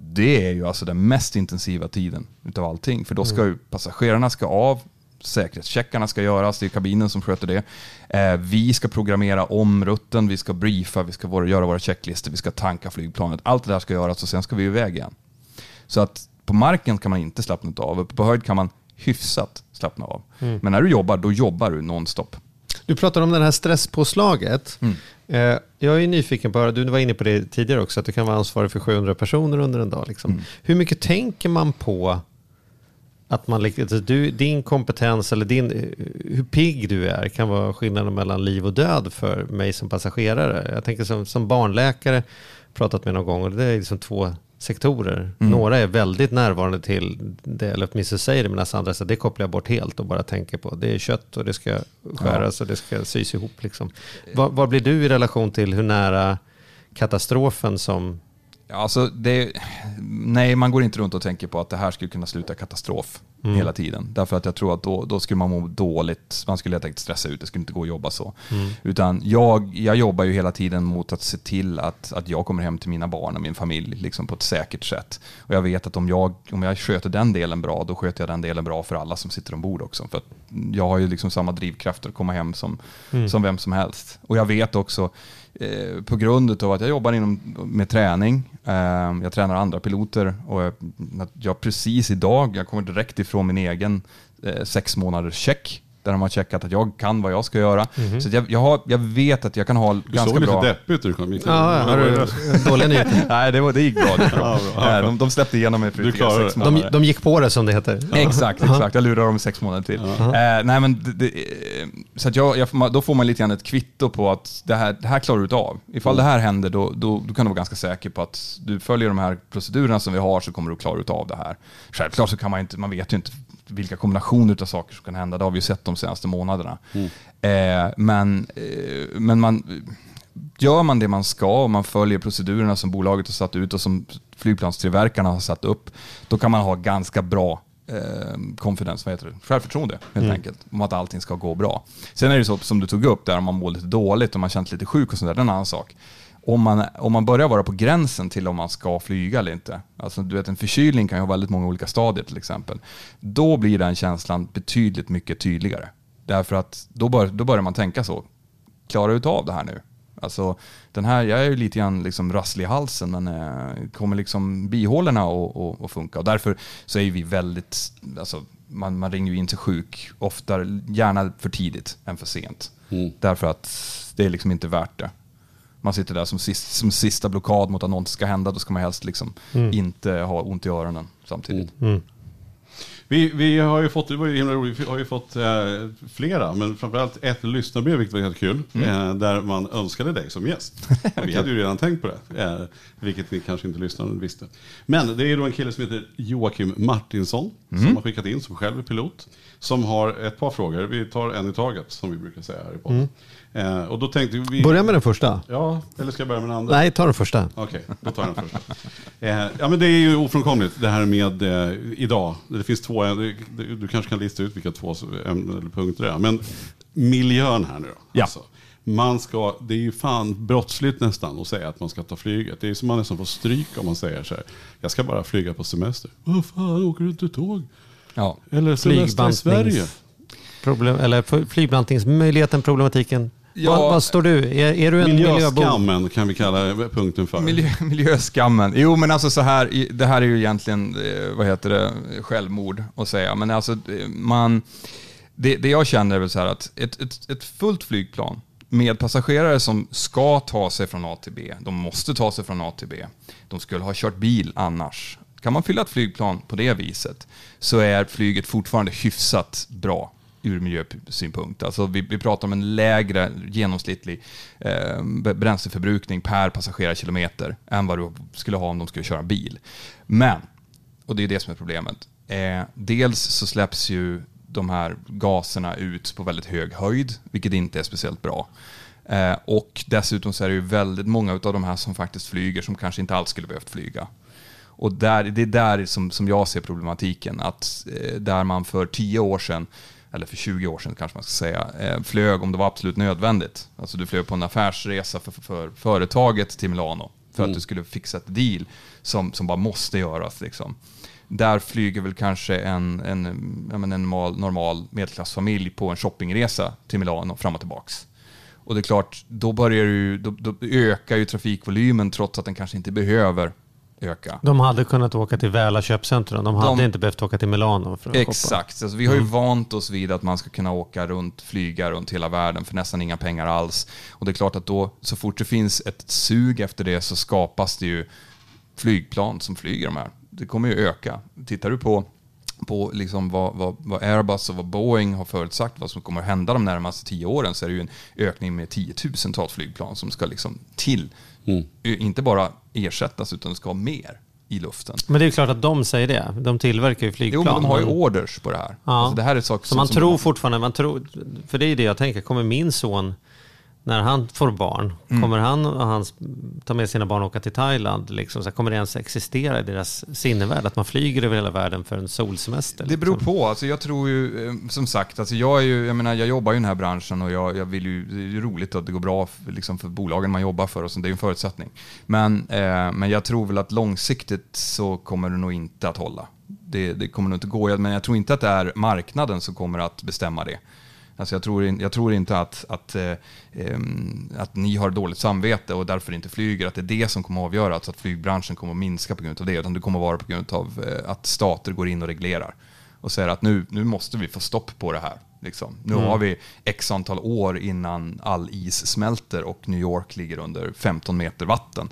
C: det är ju alltså den mest intensiva tiden utav allting. För då ska mm. ju passagerarna ska av, säkerhetscheckarna ska göras, det är kabinen som sköter det. Eh, vi ska programmera om rutten, vi ska briefa, vi ska våra, göra våra checklistor, vi ska tanka flygplanet. Allt det där ska göras och sen ska vi iväg igen. Så att på marken kan man inte slappna av, uppe på höjd kan man hyfsat slappna av. Mm. Men när du jobbar, då jobbar du nonstop.
D: Du pratar om det här stresspåslaget. Mm. Eh, jag är nyfiken på, du var inne på det tidigare också, att du kan vara ansvarig för 700 personer under en dag. Liksom. Mm. Hur mycket tänker man på att man, alltså, du, din kompetens eller din, hur pigg du är kan vara skillnaden mellan liv och död för mig som passagerare. Jag tänker som, som barnläkare, pratat med någon gång och det är liksom två sektorer. Mm. Några är väldigt närvarande till det, eller åtminstone säger det, medan andra säger det kopplar jag bort helt och bara tänker på. Det är kött och det ska skäras ja. och det ska sys ihop. Liksom. Var, var blir du i relation till hur nära katastrofen som
C: Alltså det, nej, man går inte runt och tänker på att det här skulle kunna sluta katastrof mm. hela tiden. Därför att jag tror att då, då skulle man må dåligt, man skulle helt enkelt stressa ut, det skulle inte gå att jobba så. Mm. Utan jag, jag jobbar ju hela tiden mot att se till att, att jag kommer hem till mina barn och min familj liksom på ett säkert sätt. Och jag vet att om jag, om jag sköter den delen bra, då sköter jag den delen bra för alla som sitter ombord också. För jag har ju liksom samma drivkrafter att komma hem som, mm. som vem som helst. Och jag vet också, Eh, på grund av att jag jobbar inom, med träning. Eh, jag tränar andra piloter och jag, jag precis idag, jag kommer direkt ifrån min egen eh, sex månaders check där de har checkat att jag kan vad jag ska göra. Mm. Så jag, jag, har, jag vet att jag kan ha du ganska bra... Du
E: såg lite deppig ut när du kom
D: hit. Ja, har du dåliga nyheter?
C: Nej, det, var, det gick bra. Det bra. ja, de, de släppte igenom mig för ytterligare sex månader.
D: De, de gick på det som det heter.
C: Exakt, exakt. Jag lurade dem sex månader till. Uh eh, nej, men det, det, så att jag, jag, då får man lite grann ett kvitto på att det här, det här klarar du av. Ifall mm. det här händer, då, då, då kan du vara ganska säker på att du följer de här procedurerna som vi har så kommer du klara av det här. Självklart så kan man inte, man vet ju inte vilka kombinationer av saker som kan hända. Det har vi sett de senaste månaderna. Mm. Eh, men, eh, men man, gör man det man ska och man följer procedurerna som bolaget har satt ut och som flygplanstillverkarna har satt upp, då kan man ha ganska bra eh, confidence, vad heter det? självförtroende helt mm. enkelt, om att allting ska gå bra. Sen är det så som du tog upp, där om man mår lite dåligt och man känns lite sjuk och sådär, det är en annan sak om man, om man börjar vara på gränsen till om man ska flyga eller inte, alltså du vet en förkylning kan ju ha väldigt många olika stadier till exempel, då blir den känslan betydligt mycket tydligare. Därför att då, bör, då börjar man tänka så, klarar du av det här nu? Alltså, den här, jag är ju lite grann liksom rasslig i halsen, men eh, kommer liksom bihålorna att funka? Och därför så är vi väldigt, alltså, man, man ringer ju in sig sjuk oftare, gärna för tidigt än för sent. Mm. Därför att det är liksom inte värt det man sitter där som, sist, som sista blockad mot att något ska hända, då ska man helst liksom mm. inte ha ont i öronen samtidigt. Mm. mm.
E: Vi, vi har ju fått, det var ju himla roligt, vi har ju fått eh, flera, men framförallt ett lyssnarbrev, vilket var helt kul, mm. eh, där man önskade dig som gäst. okay. Vi hade ju redan tänkt på det, eh, vilket ni kanske inte lyssnade visste. Men det är då en kille som heter Joakim Martinsson, mm. som har skickat in, som själv är pilot, som har ett par frågor. Vi tar en i taget, som vi brukar säga här i podden. Eh, och då tänkte vi...
D: Börja med den första.
E: Ja, eller ska jag börja med den andra?
D: Nej, ta den första.
E: Okej, okay, då tar jag den första. Eh, ja, men det är ju ofrånkomligt det här med eh, idag. Det finns två, du, du kanske kan lista ut vilka två ämnen eller punkter det är. Men miljön här nu då.
C: Ja. Alltså,
E: man ska, det är ju fan brottsligt nästan att säga att man ska ta flyget. Det är som man nästan får stryk om man säger så här. Jag ska bara flyga på semester. Vad fan, åker du inte tåg?
D: Ja.
E: Eller semester i Sverige.
D: Problem, eller flygbantningsmöjligheten, problematiken. Ja, vad, vad, står du? Är, är du en
E: miljöskammen
D: miljöbo?
E: kan vi kalla punkten för.
C: Miljö, miljöskammen. Jo, men alltså så här, det här är ju egentligen, eh, vad heter det, självmord att säga. Men alltså, man, det, det jag känner är väl så här att ett, ett, ett fullt flygplan med passagerare som ska ta sig från A till B, de måste ta sig från A till B. De skulle ha kört bil annars. Kan man fylla ett flygplan på det viset så är flyget fortfarande hyfsat bra ur miljösynpunkt. Alltså vi, vi pratar om en lägre genomsnittlig eh, bränsleförbrukning per passagerarkilometer än vad du skulle ha om de skulle köra bil. Men, och det är det som är problemet, eh, dels så släpps ju de här gaserna ut på väldigt hög höjd, vilket inte är speciellt bra. Eh, och dessutom så är det ju väldigt många av de här som faktiskt flyger som kanske inte alls skulle behövt flyga. Och där, det är där som, som jag ser problematiken. Att eh, där man för tio år sedan, eller för 20 år sedan kanske man ska säga, eh, flög om det var absolut nödvändigt. Alltså du flög på en affärsresa för, för, för företaget till Milano för att du skulle fixa ett deal som, som bara måste göras. Liksom. Där flyger väl kanske en, en, en normal, normal medelklassfamilj på en shoppingresa till Milano fram och tillbaks. Och det är klart, då, börjar ju, då, då ökar ju trafikvolymen trots att den kanske inte behöver öka.
D: De hade kunnat åka till Väla köpcentrum. De hade
C: De-
D: inte behövt åka till Milano för att.
C: Exakt. Alltså, vi har ju vant oss vid att man ska kunna åka runt, flyga runt hela världen för nästan inga pengar alls. Och det är klart att då, så fort det finns ett sug efter det så skapas det ju flygplan som flyger de här. Det kommer ju öka. Tittar du på, på liksom vad, vad, vad Airbus och vad Boeing har förutsagt vad som kommer att hända de närmaste tio åren så är det ju en ökning med tiotusentals flygplan som ska liksom till. Ö- Inte bara ersättas utan ska ha mer i luften.
D: Men det är klart att de säger det. De tillverkar ju
C: Jo,
D: flygplan.
C: men de har ju orders på det här.
D: Ja.
C: Alltså, det här är saker
D: Så
C: som,
D: man
C: som
D: tror fortfarande, man tror, för det är ju det jag tänker, kommer min son, när han får barn,
C: Mm.
D: kommer han och hans, ta med sina barn och åka till Thailand? Liksom, så här, kommer det ens existera i deras sinnevärld? Att man flyger över hela världen för en solsemester?
C: Det beror
D: liksom?
C: på. Alltså jag tror ju, eh, som sagt, alltså jag, är ju, jag, menar, jag jobbar i den här branschen och jag, jag vill ju, det är ju roligt att det går bra för, liksom för bolagen man jobbar för och så, det är ju en förutsättning. Men, eh, men jag tror väl att långsiktigt så kommer det nog inte att hålla. Det, det kommer nog inte gå, men jag tror inte att det är marknaden som kommer att bestämma det. Alltså jag, tror, jag tror inte att, att, eh, att ni har dåligt samvete och därför inte flyger, att det är det som kommer att avgöra, alltså att flygbranschen kommer att minska på grund av det, utan det kommer att vara på grund av eh, att stater går in och reglerar och säger att nu, nu måste vi få stopp på det här. Liksom. Nu har vi x antal år innan all is smälter och New York ligger under 15 meter vatten.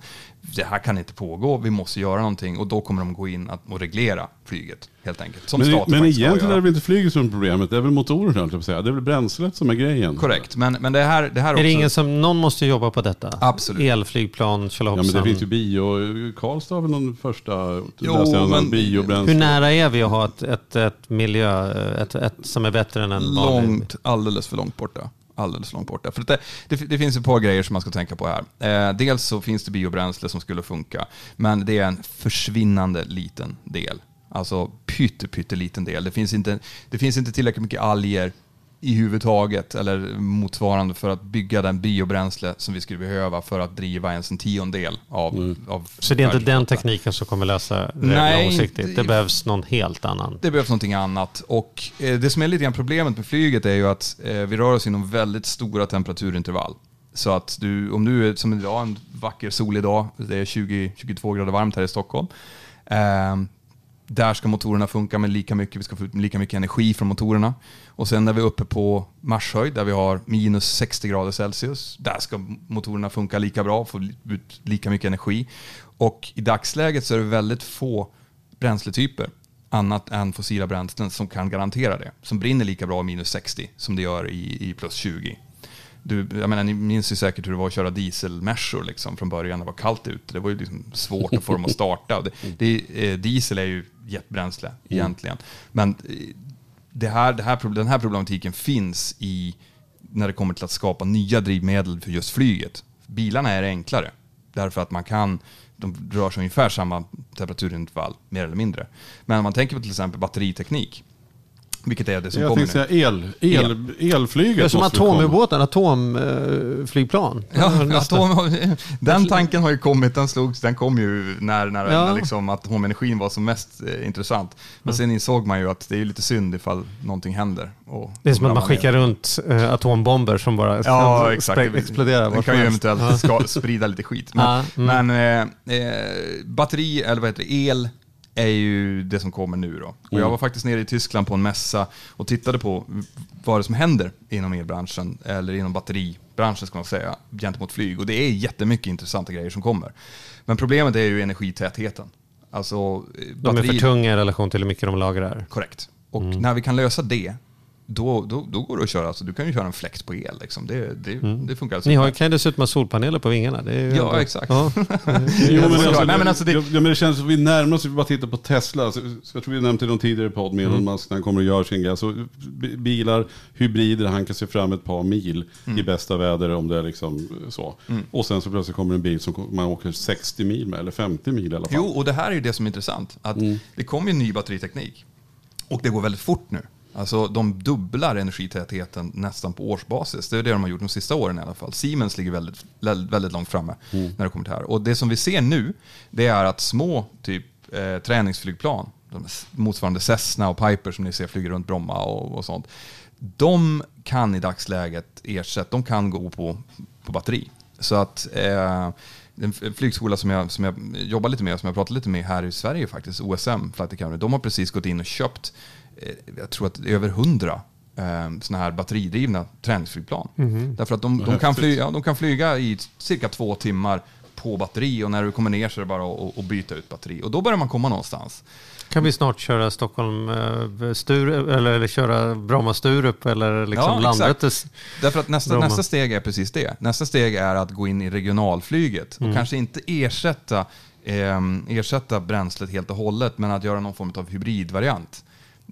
C: Det här kan inte pågå, vi måste göra någonting och då kommer de gå in att- och reglera flyget helt enkelt. Som
E: Men, men egentligen är det väl inte flyget som är problemet, det är väl motorerna, höll jag säga. Det är väl bränslet som är grejen.
C: Korrekt, men, men det här, det här
D: Är
C: också...
D: det ingen som, någon måste jobba på detta?
C: Absolut.
D: Elflygplan,
E: Ja, men
D: tjolahoppsan.
E: det finns ju bio. Karlstad har väl någon första
C: Jo, men-
E: biobränsle.
D: Hur nära är vi att ha ett, ett, ett miljö, ett, ett som är bättre än en vanlig?
C: Långt, alldeles för långt borta. Alldeles långt borta. För det, det, det finns ett par grejer som man ska tänka på här. Eh, dels så finns det biobränsle som skulle funka, men det är en försvinnande liten del. Alltså pytte, pytteliten del. Det finns, inte, det finns inte tillräckligt mycket alger i huvudtaget eller motsvarande för att bygga den biobränsle som vi skulle behöva för att driva ens en tiondel av, av
D: Så det är inte den tekniken som kommer lösa det långsiktigt?
C: inte-
D: Det behövs någon helt annan.
C: Det behövs någonting annat. Och eh, det som är lite grann problemet med flyget är ju att eh, vi rör oss inom väldigt stora temperaturintervall. Så att du, om du är som idag, en vacker solig dag, det är 20-22 grader varmt här i Stockholm. Eh, där ska motorerna funka med lika mycket, vi ska få ut lika mycket energi från motorerna. Och sen när vi är uppe på marshöjd där vi har minus 60 grader Celsius, där ska motorerna funka lika bra, få ut lika mycket energi. Och i dagsläget så är det väldigt få bränsletyper annat än fossila bränslen som kan garantera det. Som brinner lika bra i minus 60 som det gör i, i plus 20. Du, jag menar, ni minns ju säkert hur det var att köra dieselmässor liksom, från början. Det var kallt ute. Det var ju liksom svårt att få dem att starta. Det, det, eh, diesel är ju jetbränsle egentligen. Men eh, det här, det här, den här problematiken finns i när det kommer till att skapa nya drivmedel för just flyget. Bilarna är enklare därför att man kan, de rör sig ungefär samma temperaturintervall, mer eller mindre. Men om man tänker på till exempel batteriteknik, vilket är det som
E: Jag
C: kommer nu.
E: säga el, el, elflyget.
D: Det är som atomubåten, atomflygplan.
C: Ja, atom, den tanken har ju kommit, den, slogs, den kom ju när, när,
D: Ja.
C: när liksom atomenergin var som mest eh, intressant. Men sen insåg man ju att det är lite synd ifall någonting händer. Och
D: Det är som att man skickar
C: ner.
D: runt eh, atombomber som bara
C: Ja, exakt.
D: exploderar.
C: Den kan ju eventuellt ska, sprida lite skit. Men,
D: mm.
C: men eh, eh, batteri, eller vad heter det, el är ju det som kommer nu då. Och
D: Mm.
C: jag var faktiskt nere i Tyskland på en mässa och tittade på vad det som händer inom elbranschen, eller inom batteribranschen ska man säga, gentemot flyg. Och det är jättemycket intressanta grejer som kommer. Men problemet är ju energitätheten. Alltså, eh,
D: De är för tunga i relation till hur mycket de lagrar.
C: Korrekt. Och när vi kan lösa det, då, då, då går det att köra. Alltså, du kan ju köra en fläkt på el. Liksom. Det, det, det funkar alltså.
D: Ni har, kan ju dessutom ha solpaneler på vingarna. Det
C: Ja,
D: ändå-
C: exakt.
D: Ja.
E: Jo, men, alltså,
C: Nej, men alltså det-
E: ja, men det känns som vi närmar oss, vi bara tittar på Tesla. Alltså, jag tror vi nämnde i någon tidigare podd med Elon Musk när han kommer och gör sin grej. B- bilar, hybrider, han kan se fram ett par mil i bästa väder om det är liksom så. Och sen så plötsligt kommer en bil som man åker 60 mil med, eller 50 mil i alla fall.
C: Jo, och det här är ju det som är intressant. Att Det kommer ju ny batteriteknik. Och det går väldigt fort nu. Alltså de dubblar energitätheten nästan på årsbasis. Det är det de har gjort de sista åren i alla fall. Siemens ligger väldigt, väldigt långt framme när det kommer till det här. Och det som vi ser nu, det är att små typ eh, träningsflygplan, de motsvarande Cessna och Piper som ni ser flyger runt Bromma och, och sånt. De kan i dagsläget ersätta, de kan gå på, på batteri. Så att eh, en flygskola som jag, som jag jobbar lite med, som jag pratar lite med här i Sverige faktiskt, OSM, Flight Academy, de har precis gått in och köpt, jag tror att det är över hundra eh, sådana här batteridrivna träningsflygplan. Därför att de, de, kan flyga, ja, de kan flyga i cirka två timmar på batteri och när du kommer ner så är det bara att, att byta ut batteri. Och då börjar man komma någonstans.
D: Kan vi snart köra Stockholm, eh, Sturup, eller, eller köra Bromma-Sturup eller liksom
C: Ja.
D: Landvetters?
C: Därför att nästa,
D: Bromma.
C: nästa steg är precis det. Nästa steg är att gå in i regionalflyget och kanske inte ersätta, ehm, ersätta bränslet helt och hållet, men att göra någon form av hybridvariant.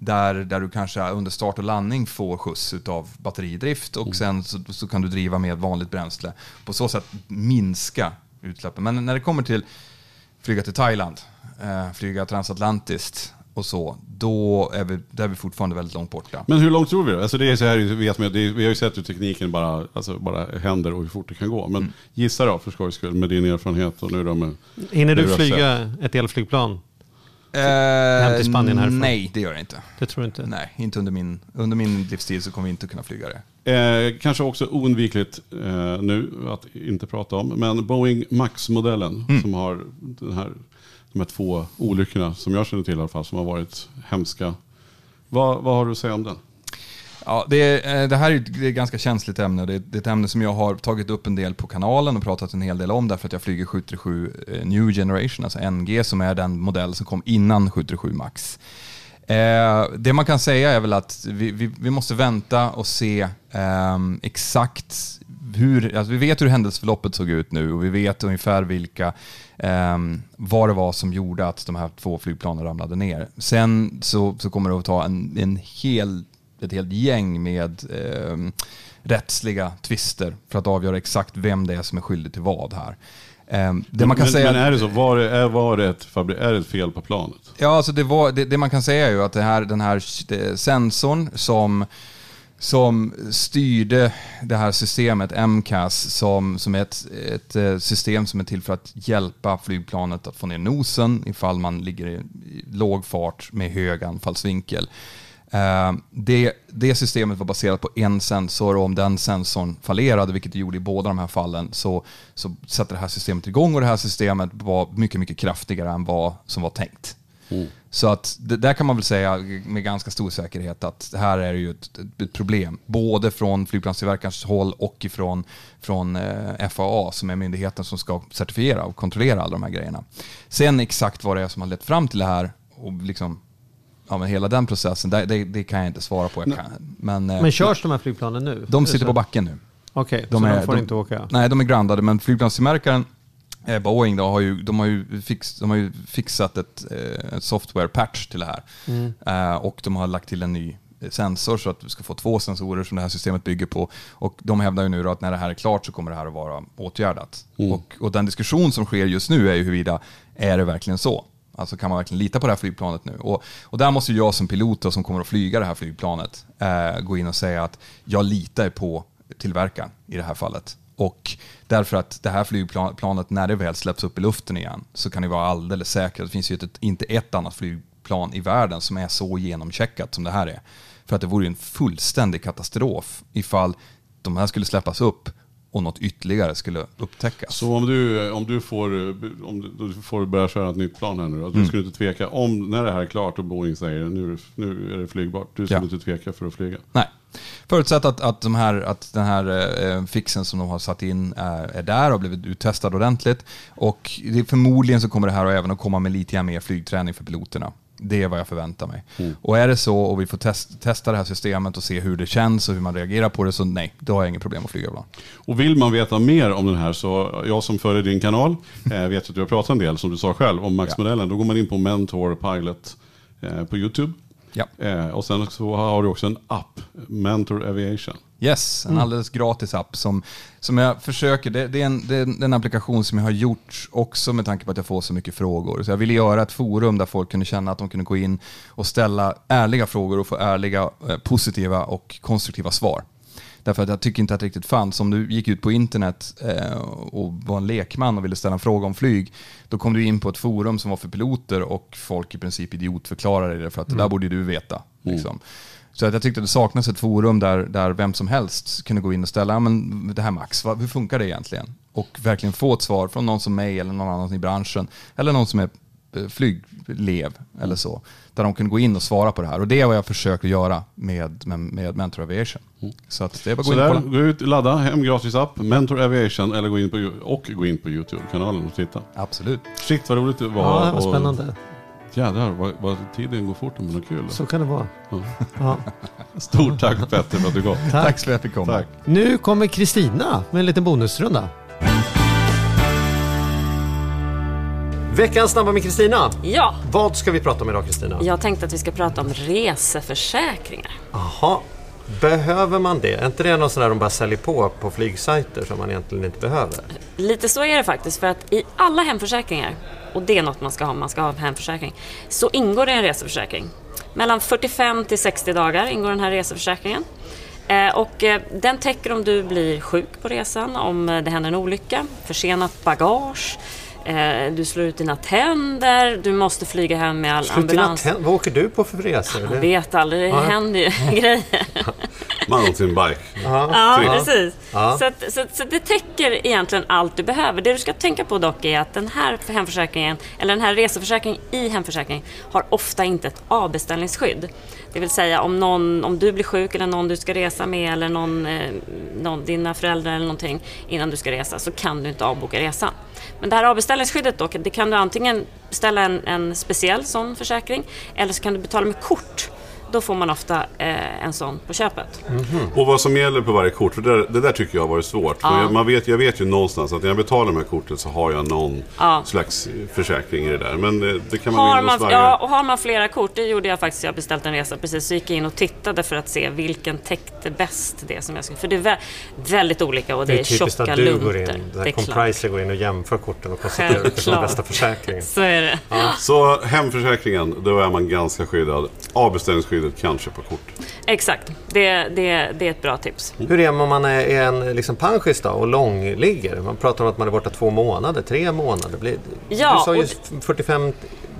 C: Där, där du kanske under start och landning får skjuts av batteridrift och sen så, så kan du driva med vanligt bränsle. På så sätt minska utsläppen. Men när det kommer till flyga till Thailand, eh, flyga transatlantiskt och så, då är vi, där är vi fortfarande väldigt långt borta.
E: Men hur långt tror vi då? Alltså det är så här, vi vet, är, vi har ju sett hur tekniken bara, alltså bara händer och hur fort det kan gå. Men gissa då för skojs skull med din erfarenhet och nu då med...
D: Hinner du flyga ett elflygplan?
C: Eh,
D: Hem till Spanien härifrån?
C: Nej, det gör jag inte.
D: Det tror du inte?
C: Nej, inte under min, under min livstid så kommer vi inte kunna flyga det.
E: Eh, kanske också oundvikligt eh, nu att inte prata om, men Boeing Max-modellen som har den här, de här två olyckorna som jag känner till i alla fall, som har varit hemska. Vad, vad har du att säga om den?
C: Ja, det, är- eh, det här är ett, det är ett ganska känsligt ämne. Det är, det är ett ämne som jag har tagit upp en del på kanalen och pratat en hel del om därför att jag flyger 737 eh, New Generation, alltså NG, som är den modell som kom innan 737 Max. Eh, det man kan säga är väl att vi, vi, vi måste vänta och se eh, exakt hur, alltså vi vet hur händelseförloppet såg ut nu och vi vet ungefär vilka, ehm, vad det var som gjorde att de här två flygplanen ramlade ner. Sen så, så kommer det att ta en, en hel, ett helt gäng med ehm, rättsliga tvister för att avgöra exakt vem det är som är skyldig till vad här. Ehm, det man kan
E: men,
C: säga
E: men är det så? Var det, är, var det ett, är det ett fel på planet?
C: Ja, alltså det, var, det, det man kan säga är ju att det här, den här eh, sensorn som, som styrde det här systemet, MCAS, som, som är ett, ett eh, system som är till för att hjälpa flygplanet att få ner nosen ifall man ligger i, i låg fart med hög anfallsvinkel. Eh, det, det systemet var baserat på en sensor och om den sensorn fallerade, vilket det gjorde i båda de här fallen, så, så satte det här systemet igång och det här systemet var mycket, mycket kraftigare än vad som var tänkt. Så att det, där kan man väl säga med ganska stor säkerhet att det här är ju ett, ett problem. Både från flygplanstillverkarens håll och ifrån, från eh, FAA som är myndigheten som ska certifiera och kontrollera alla de här grejerna. Sen exakt vad det är som har lett fram till det här och liksom, ja, men hela den processen, det, det, det kan jag inte svara på. Jag kan, men, eh,
D: Men körs de här flygplanen nu?
C: de sitter
D: så?
C: på backen nu.
D: Okej,
C: De
D: så
C: är-
D: de får
C: de-
D: inte åka?
C: Nej, de är groundade, men flygplanstillverkaren eh, Boeing då, har ju, de, har ju fix, de har ju fixat ett, eh, ett software patch till det här. Eh, och de har lagt till en ny sensor så att du ska få två sensorer som det här systemet bygger på. Och de hävdar ju nu då att när det här är klart så kommer det här att vara åtgärdat. Och, och den diskussion som sker just nu är ju huruvida, är det verkligen så? Alltså kan man verkligen lita på det här flygplanet nu? Och, och där måste ju jag som pilot och som kommer att flyga det här flygplanet eh, gå in och säga att jag litar på tillverkaren i det här fallet. Och därför att det här flygplanet, när det väl släpps upp i luften igen, så kan det vara alldeles säkert. Det finns ju ett, inte ett annat flygplan i världen som är så genomcheckat som det här är. För att det vore ju en fullständig katastrof ifall de här skulle släppas upp och något ytterligare skulle upptäckas.
E: Så om du, om du, får, om du, får börja köra ett nytt plan här nu
C: Mm.
E: du skulle inte tveka, om när det här är klart och Boeing säger nu, nu är det flygbart, du skulle
C: Ja.
E: inte tveka för att flyga.
C: Nej. Förutsatt att, att, de här, att den här eh, fixen som de har satt in är, är där och blivit uttestad ordentligt. Och det, förmodligen så kommer det här även att komma med lite mer flygträning för piloterna. Det är vad jag förväntar mig. Och är det så och vi får test, testa det här systemet och se hur det känns och hur man reagerar på det, så nej, då har jag inget problem att flyga ibland.
E: Och vill man veta mer om den här så, jag som följer din kanal, eh, vet att du har pratat en del, som du sa själv, om Max-modellen. Då går man in på Mentor Pilot eh, på YouTube.
C: Ja.
E: Eh, och sen så har du också en app, Mentor Aviation.
C: Yes, en alldeles gratis app som, som jag försöker, det, det, är en, det är en applikation som jag har gjort också med tanke på att jag får så mycket frågor. Så jag ville göra ett forum där folk kunde känna att de kunde gå in och ställa ärliga frågor och få ärliga, eh, positiva och konstruktiva svar. Därför att jag tycker inte att det riktigt fanns. Om du gick ut på internet eh, och var en lekman och ville ställa en fråga om flyg, då kom du in på ett forum som var för piloter och folk i princip idiotförklarade det för att det där borde du veta. Liksom. Så att jag tyckte att det saknades ett forum där, där vem som helst kunde gå in och ställa, "Ja, men det här Max, vad, hur funkar det egentligen? Och verkligen få ett svar från någon som mig eller någon annan i branschen, eller någon som är eh, flyglev eller så. Där de kunde gå in och svara på det här. Och det är vad jag försöker göra med, med, med Mentor Aviation. Så att det är bara att gå
E: Så
C: in och
E: där, gå ut, ladda hem gratis app, Mentor Aviation, eller gå in på, och gå in på YouTube-kanalen och titta.
C: Absolut.
E: Shit vad roligt det var.
D: Ja, det var
E: och-
D: spännande.
E: Jädrar vad, vad tiden går fort men vad kul.
D: Så kan det vara.
E: Ja.
D: Ja.
E: Stort tack Petter för att du kom.
C: Tack så för att jag komma.
E: Tack.
D: Nu kommer Kristina med en liten bonusrunda. Veckans snabba med Kristina.
F: Ja,
D: Vad ska vi prata om idag Kristina?
F: jag tänkte att vi ska prata om reseförsäkringar.
D: Jaha. Behöver man det? Är inte det något sånt där de bara säljer på på flygsajter som man egentligen inte behöver?
F: Lite så är det faktiskt, för att i alla hemförsäkringar, och det är något man ska ha, man ska ha en hemförsäkring, så ingår det en reseförsäkring. Mellan 45 till 60 dagar ingår den här reseförsäkringen. Eh, Och eh, den täcker om du blir sjuk på resan, om eh, det händer en olycka, försenat bagage, du slår ut dina tänder, du måste flyga hem med all
D: Slut dina
F: ambulans.
D: tänd- Vad åker du på för resor?
F: Man vet aldrig, det händer ju grejer.
E: Mountain bike.
F: Ja,
E: Trick.
F: precis.
D: Ja.
F: Så, att, så, så det täcker egentligen allt du behöver. Det du ska tänka på dock är att den här hemförsäkringen, eller den här reseförsäkringen i hemförsäkringen, har ofta inte ett avbeställningsskydd. Det vill säga om, någon, om du blir sjuk eller någon du ska resa med eller någon, eh, någon, dina föräldrar eller någonting innan du ska resa så kan du inte avboka resan. Men det här avbeställningsskyddet då, det kan du antingen beställa en, en speciell sån försäkring eller så kan du betala med kort. Då får man ofta eh, en sån på köpet.
E: Och vad som gäller på varje kort, för det, där, det där tycker jag har varit svårt. För
F: Ja.
E: jag, man vet, jag vet ju någonstans att när jag betalar med kortet så har jag någon
F: Ja.
E: slags försäkring i det där. Men eh, det kan man
F: Har man,
E: varje...
F: ja, och har man flera kort, det gjorde jag faktiskt, jag har beställt en resa precis, så gick jag in och tittade för att se vilken täckte bäst det som jag skulle, för det är vä- väldigt olika och det, är
D: typiskt
F: tjocka
D: att du
F: luntor.
D: går in,
F: det
D: där
F: är klart.
D: Compriser går in och jämför korten och konstaterar vilken som är bästa försäkringen.
F: Så är det.
E: Så hemförsäkringen, då är man ganska skyddad. Avbeställningsskyddet kanske på kort.
F: Exakt, det, det, det är ett bra tips.
D: Hur är man om man är en liksom panschis och långligger? Man pratar om att man är borta två månader, tre månader. Blir-
F: Ja,
D: du sa ju
F: och
D: 45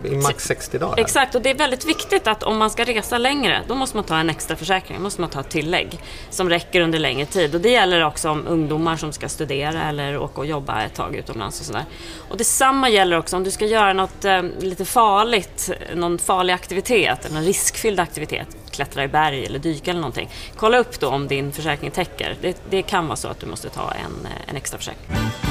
D: i max 60 dagar.
F: Exakt, och det är väldigt viktigt att om man ska resa längre, då måste man ta en extra försäkring, då måste man ta ett tillägg som räcker under längre tid. Och det gäller också om ungdomar som ska studera eller åka och jobba ett tag utomlands och sådär. Och detsamma gäller också om du ska göra något eh, lite farligt, någon farlig aktivitet, eller en riskfylld aktivitet, klättra i berg eller dyka eller någonting. Kolla upp då om din försäkring täcker. Det, det kan vara så att du måste ta en, eh, en extra försäkring.